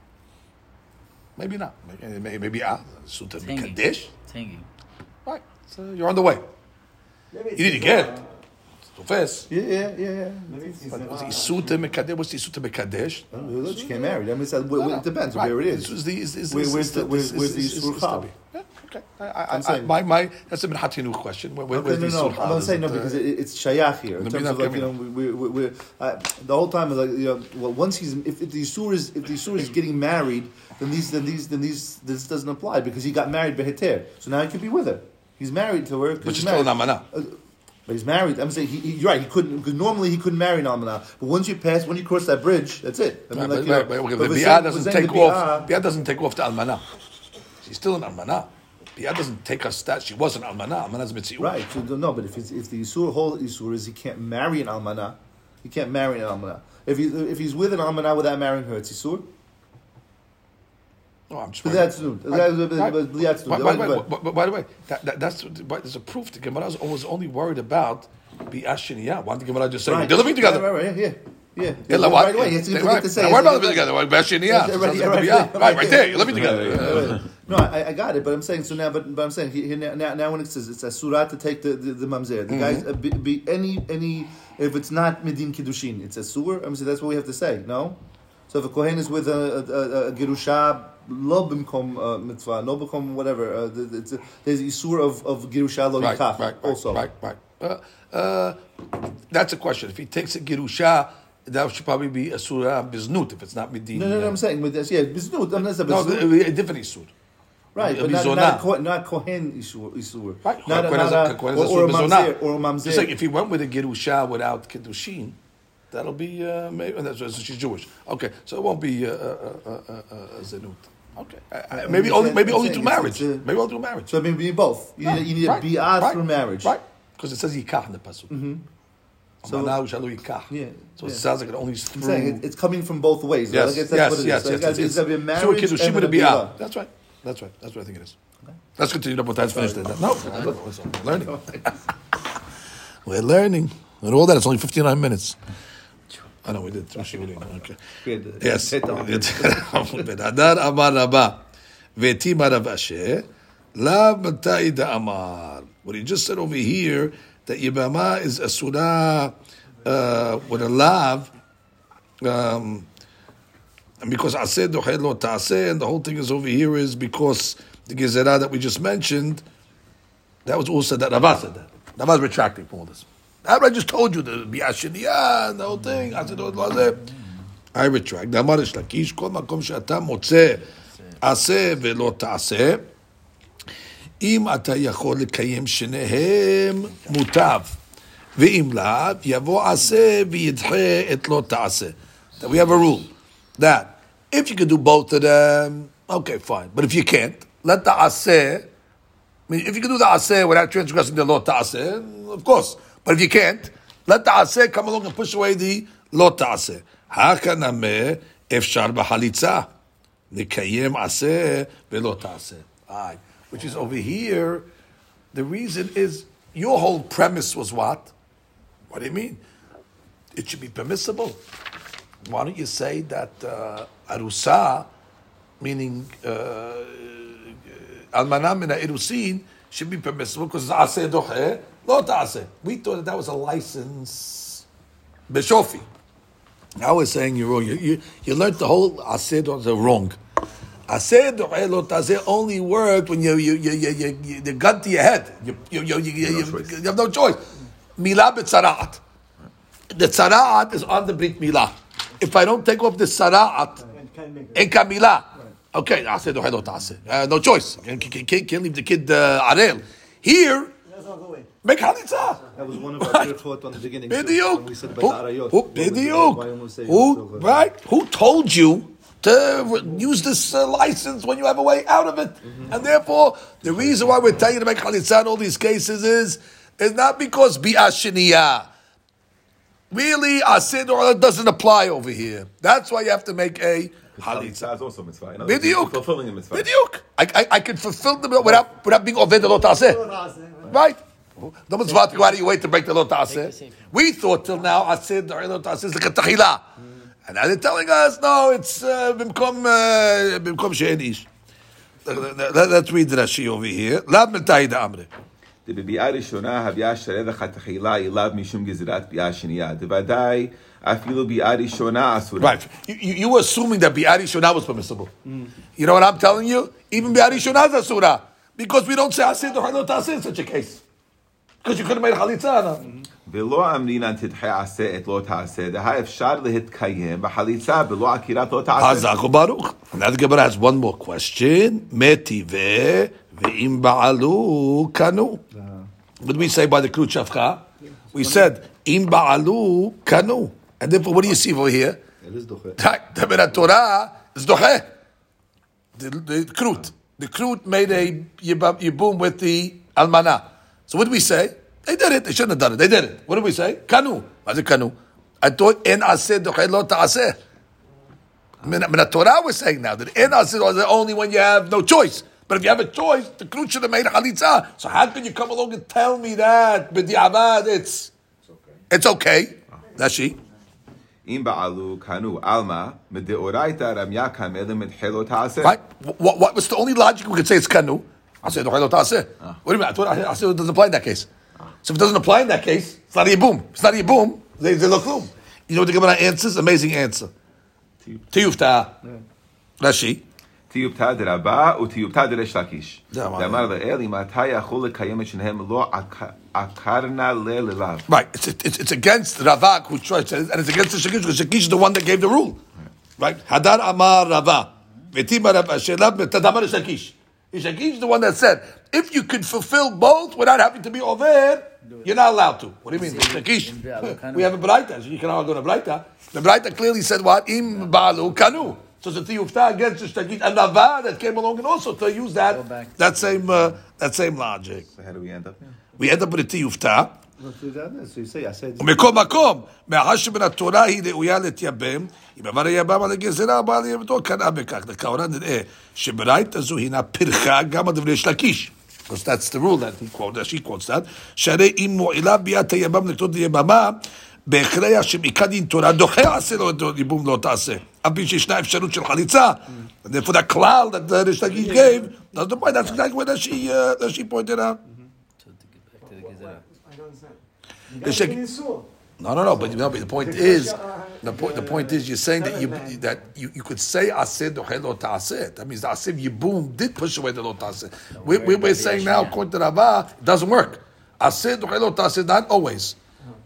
Speaker 1: Maybe not. Maybe, maybe, maybe ah, Suta
Speaker 5: Tangy.
Speaker 1: Mekadesh.
Speaker 5: Tangy.
Speaker 1: Right. So you're on the way. You need to get. So fast.
Speaker 3: Yeah, yeah, yeah, yeah.
Speaker 1: But was Isuta Mekadesh? What's Isuta Mekadesh?
Speaker 3: I don't know, Look, she can't marry. I mean, it's, uh, wh- wh- it depends
Speaker 1: Right.
Speaker 3: where it
Speaker 1: This
Speaker 3: is.
Speaker 1: was the, is, is,
Speaker 3: Where-
Speaker 1: is,
Speaker 3: where's
Speaker 1: is
Speaker 3: the- where's-
Speaker 1: is-
Speaker 3: where's the
Speaker 1: is- is-
Speaker 3: Yisur
Speaker 1: is-
Speaker 3: Chal?
Speaker 1: Yeah, okay. I, I,
Speaker 3: I'm saying-
Speaker 1: my, my, that's a Menhatinu question. Where, where,
Speaker 3: Okay,
Speaker 1: where's
Speaker 3: no, no, I'm not saying no because
Speaker 1: uh,
Speaker 3: it, it's shayach here in terms of like you know we, we, we, uh, the whole time is like you know well once he's if, if the Yisur is if the Yisur is getting married then these then these then these this doesn't apply because he got married beheter so now he could be with her he's married to her 'cause
Speaker 1: But she's still an
Speaker 3: married.
Speaker 1: amana.
Speaker 3: But he's married. I'm saying he, he, you're right. He couldn't because normally he couldn't marry an almana. But once you pass, when you cross that bridge, that's it. I mean, like,
Speaker 1: but,
Speaker 3: know,
Speaker 1: but, okay,
Speaker 3: but
Speaker 1: the Bi'ah doesn't take off.
Speaker 3: Bi'ah-
Speaker 1: doesn't take off the Almanah. She's still an Almanah. Bi'ah doesn't take her stat. She was an Almanah. Almanah's Mitziut.
Speaker 3: Right. So, no, but if if the Isur whole Isur is he can't marry an almana, he can't marry an almana. If he if he's with an almana without marrying her, it's Isur.
Speaker 1: No, I'm just
Speaker 3: that's new. That's- but.
Speaker 1: By, the way, that, that, that's there's a proof. The Gemara was only worried about Bi'ah Shiniyah. Why did the Gemara just say
Speaker 3: Right.
Speaker 1: they're living together?
Speaker 3: Right, right, right, yeah, yeah.
Speaker 1: Yeah, like?
Speaker 3: Right away. Yes, you
Speaker 1: They-
Speaker 3: forget
Speaker 1: right.
Speaker 3: to say.
Speaker 1: Now, Why about living together? Why Shiniyah?
Speaker 3: Right,
Speaker 1: So
Speaker 3: right,
Speaker 1: it's
Speaker 3: right, right,
Speaker 1: Right, there. You're living together.
Speaker 3: No, I, I got it, but I'm saying so now. But, but I'm saying he, he, now, now when it says it's a surah to take the the, the mamzer, the guys uh, be, be any any if it's not medin kiddushin, it's a sur. I'm saying that's what we have to say. No, so if a kohen is with a, a, a, a gerusha lo b'mkom uh, mitzvah, no b'mkom whatever, uh, it's a, there's isur of of gerusha lo
Speaker 1: Right,
Speaker 3: yikach
Speaker 1: right, right,
Speaker 3: also.
Speaker 1: right, right. Uh, uh, that's a question. If he takes a girusha, that should probably be a surah biznut. If it's not midin.
Speaker 3: No, no, no. I'm saying with this, yeah, biznut. I'm not saying
Speaker 1: No,
Speaker 3: biznut.
Speaker 1: be a different isur.
Speaker 3: Right, but not, not, a kohen, not kohen isur. isur.
Speaker 1: Right.
Speaker 3: Not, a-
Speaker 1: Kohen has
Speaker 3: not
Speaker 1: a-
Speaker 3: a,
Speaker 1: Kohen has
Speaker 3: or, or a
Speaker 1: isur
Speaker 3: mamzer. Or a mamzer.
Speaker 1: Just like if he went with a girusha without kiddushin, that'll be uh, maybe that's so she's Jewish. Okay, so it won't be uh, uh, uh, uh, uh, uh, zenut. Okay, I- I- maybe only maybe only through marriage.
Speaker 3: a-
Speaker 1: Maybe only through marriage.
Speaker 3: So I mean, we both. You, need, you need
Speaker 1: Right,
Speaker 3: a bi'ah
Speaker 1: right,
Speaker 3: through marriage.
Speaker 1: right? Because it says yikach in the pasuk. Mm-hmm.
Speaker 3: So-
Speaker 1: now shalu yikach.
Speaker 3: Yeah,
Speaker 1: So
Speaker 3: yeah.
Speaker 1: it sounds like it only through.
Speaker 3: saying it, it's coming from both ways.
Speaker 1: Yes,
Speaker 3: Like,
Speaker 1: yes,
Speaker 3: that's it
Speaker 1: yes,
Speaker 3: So
Speaker 1: yes.
Speaker 3: be-
Speaker 1: it's-
Speaker 3: it's to be a marriage
Speaker 1: so
Speaker 3: and then
Speaker 1: a
Speaker 3: a
Speaker 1: bi'ah. That's right. That's right. That's what I think it is. Let's continue. Let's finish that. No, we're learning. [laughs] We're learning. And all that, it's only 59 minutes. I know we did. three shiurim. Okay. [laughs] Yes.
Speaker 3: Hit on. [laughs]
Speaker 1: Hadar Amar Rava. Vetima Rav Asher. Lav Matai Amar. What he just said over here, that Yibama is a surah uh, with a lav, um, and because Aseh Dohe Lo Ta'aseh, and the whole thing is over here is because the Gezerah that we just mentioned, that was also that Rava said that. Rava's retracting from all this. I just told you the Biashiniya and the whole thing. I oh, retract. דאמר ריש לקיש, כל מקום שאתה מוצא עשה ולא תעשה, אם אתה יכול לקיים שניהם, מוטב. ואם לאו, יבוא עשה וידחה We have a rule that if you can do both of them, okay, fine. But if you can't, let the עשה, I mean, if you can do the עשה without transgressing the לא תעשה, of course. But if you can't, let the aseh come along and push away the lo ta'aseh. Hakaname efshar b'halitza. Nikayem aseh velo ta'aseh. Which is over here, the reason is, your whole premise was what? What do you mean? It should be permissible. Why don't you say that uh, arusa, meaning uh, almanah mina irusin, should be permissible because it's aseh doche, Lotase. We thought that that was a license. Bishofi. I was saying you're wrong. You, you, you learned the whole Ased wrong. Ased eh, Lotase only worked when you, you, you, you, you, you, the gun to your head. You, you, you, you, you, you, you have no choice. Milah b'tzara'at. The tzara'at is on the Brit Milah. If I don't take off the tzara'at, in Kamila. Okay, I eh, said, eh, no choice. Can't, can't, can't leave the kid uh, Arel. Here, Make halitzah.
Speaker 3: That was one of our first taught on בחליצה.
Speaker 1: בדיוק. בדיוק. Who told you to use this uh, license when you have a way out of it? Mm-hmm. And therefore, the reason why we're telling you to make chalitza in all these cases is, is not because bi'ashiniya. Really, asid or doesn't apply over here. That's why you have to make a
Speaker 2: Halitza is also mitzvah.
Speaker 1: B'diuk.
Speaker 2: Fulfilling a mitzvah.
Speaker 1: I, I, I can fulfill them without, without being oved Right? No mitzvah to go out of your way to break the lo ta'aseh. We thought till now, asid or lo ta'aseh is like a tahila. And now they're telling us, no, it's uh, bimkom, uh, bimkom she'en ish. Let- Let's read the Rashi over here. Lab mitayid amre.
Speaker 2: בביאה ראשונה הביאה שרדך התחילה אליו משום גזירת ביאה שנייה. דוודאי אפילו ביאה ראשונה אסורה.
Speaker 1: Right. You, you, you were assuming that Bi'ari Shonah was permissible. You know what I'm telling you? Even Bi'ari Shonah is a surah. Because we don't say Asid or Lo ta'aseh in such a case. Because you could have made a chalitza. No?
Speaker 2: ולא אמרינן תדחה עשה את לא תעשה, דהה אפשר להתקיים בחליצה בלא עקירת לא תעשה.
Speaker 1: Hazak Baruch. Now the Gemara has one more question. Metive ve'im ba'alu kanu. What did we say by the Krut Shafcha? We said, im ba'alu kanu. And therefore, what do you see over here?
Speaker 3: It is doche.
Speaker 1: Right, the Torah Torah is doche. The, the Krut. The Krut made a yibam- yibum with the almana. So what do we say? They did it. They shouldn't have done it. They did it. What do we say? Kanu. What's it kanu? I thought en aseh lo ta'aseh. I mean, the Torah was saying now that in aseh is the only one you have no choice. But if you have a choice, the knut should have made chalitza. So how can you come along and tell me that b'diavad it's it's okay? That's she.
Speaker 2: Im ba'alu kanu alma medeoraita ramyakam elim
Speaker 1: et What, what was the only logic we could say it's kanu? Ah. What do you mean? It doesn't apply in that case. So if it doesn't apply in that case, it's not a boom. It's not a boom. They they look boom. You know what the Gemara answers? Amazing answer. Tiyufta. Rashi.
Speaker 2: Tiyufta de Rabba or
Speaker 1: Tiyufta de
Speaker 2: Resh Lakish. Damar Eli imatay achol lekayem et shenehem lo akarna le'lelav.
Speaker 1: Right. It's, it's, it's against Ravak who tries and it's against the Shakish because Shakish is the one that gave the rule. Right. Hadar amar Rava. Vetima Rava. Shelav metadamar Shekish. Shakish is the one that said, if you could fulfill both without having to be over, you're not allowed to. What do you mean? Shakish. [laughs] we have a Braita. So you can all go to Braita. The Braita clearly said what? Im Balu Kanu. So the a tiyufta against the Shakish. And Rava that came along and also to use that, that same, uh, that same logic.
Speaker 2: So how do we end up here?
Speaker 1: We end up with a tiyufta. ומכל מקום, מאחר שמן התורה היא ראויה להתייבם, אם עבר היבם על הגזרה, הבאה ליבמתו, קנאה בכך. לכאורה נראה שברייתא זו הינה פרחה גם על דברי יש לקיש. Because that's the rule that he quotes, that she quotes that. שהרי אם מועילה ביאת היבם לקנות יבמה, בהכרח שמקדין תורה דוחה עשה לו את ייבום לא תעשה. אף פי שישנה אפשרות של חליצה. And therefore that the Rish Lakish gave, that's the point, that's exactly what uh, she pointed out. It's
Speaker 4: That's
Speaker 1: like-
Speaker 4: in Isur.
Speaker 1: No, no, no. But, no, but the point is, the point, the point is, you're saying that you that you, you could say asid lo ta'aseh. That means the aseh yibum did push away the lo. We, we, we're saying now, according to Rava, it doesn't work. Asid lo ta'aseh, not always.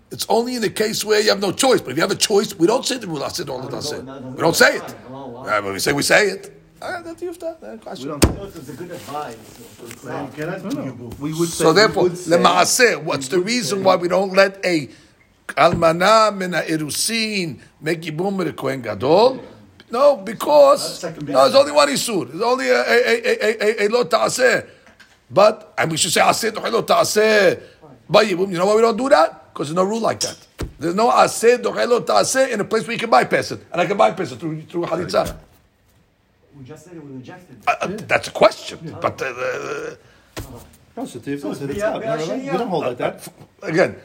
Speaker 1: It's only in the case where you have no choice. But if you have a choice, we don't say the rule lo ta'aseh. We don't say it. Yeah, but we say we say it. That's yufta. Uh,
Speaker 3: We don't.
Speaker 4: So It's a good advice.
Speaker 5: You cannot do Yibum.
Speaker 3: We would say.
Speaker 1: So
Speaker 3: we
Speaker 1: therefore,
Speaker 3: would say-
Speaker 1: lemaaseh, what's the reason why we don't let a almana min irusin make yibum with a kohen gadol? No, because no, there's only one isur. There's only a a a a a, a lo taaseh. But and we should say aseh doche lo taaseh by yibum. You know why we don't do that? Because there's no rule like that. There's no aseh doche lo taaseh in a place where you can bypass it, and I can bypass it through through halitzah.
Speaker 4: We just said it, we rejected.
Speaker 1: Uh, uh, That's a question, but. Uh, uh,
Speaker 3: No, so we don't hold like that.
Speaker 1: again,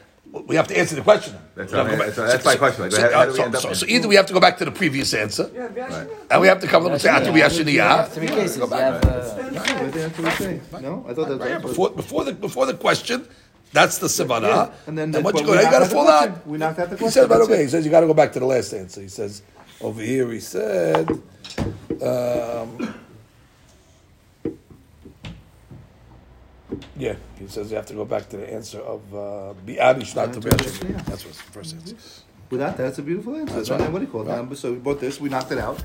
Speaker 1: we have to answer the question.
Speaker 2: That's
Speaker 1: We have to
Speaker 2: what I
Speaker 1: go
Speaker 2: mean.
Speaker 1: back-
Speaker 2: So that's my question. Like,
Speaker 1: So,
Speaker 2: how- how
Speaker 1: uh,
Speaker 2: do we
Speaker 1: so-
Speaker 2: end up
Speaker 1: so-
Speaker 2: in-
Speaker 1: so either we have to go back to the previous answer,
Speaker 4: Yeah, we actually-
Speaker 1: and we have to come up and say Atu
Speaker 7: we
Speaker 1: B'Yashiniyah.
Speaker 7: cases. You have, uh,
Speaker 3: Right, that's what. No, I thought that was.
Speaker 1: Right, Before, before the before the question, that's the Savana.
Speaker 3: Yeah, and then that's
Speaker 1: what you
Speaker 3: what
Speaker 1: go,
Speaker 3: we
Speaker 1: you got to
Speaker 3: knocked out the
Speaker 1: fall
Speaker 3: question.
Speaker 1: out.
Speaker 3: We knocked out the
Speaker 1: He
Speaker 3: question,
Speaker 1: says, by the way, he says you got to go back to the last answer. He says over here, he said. Um, yeah, he says you have to go back to the answer of uh, Bi'ari Shnat
Speaker 3: Yeah.
Speaker 1: That's what's the first answer.
Speaker 3: Without that, it's a beautiful answer.
Speaker 1: That's right.
Speaker 3: What do you call it? Um, So we bought this, we knocked it out.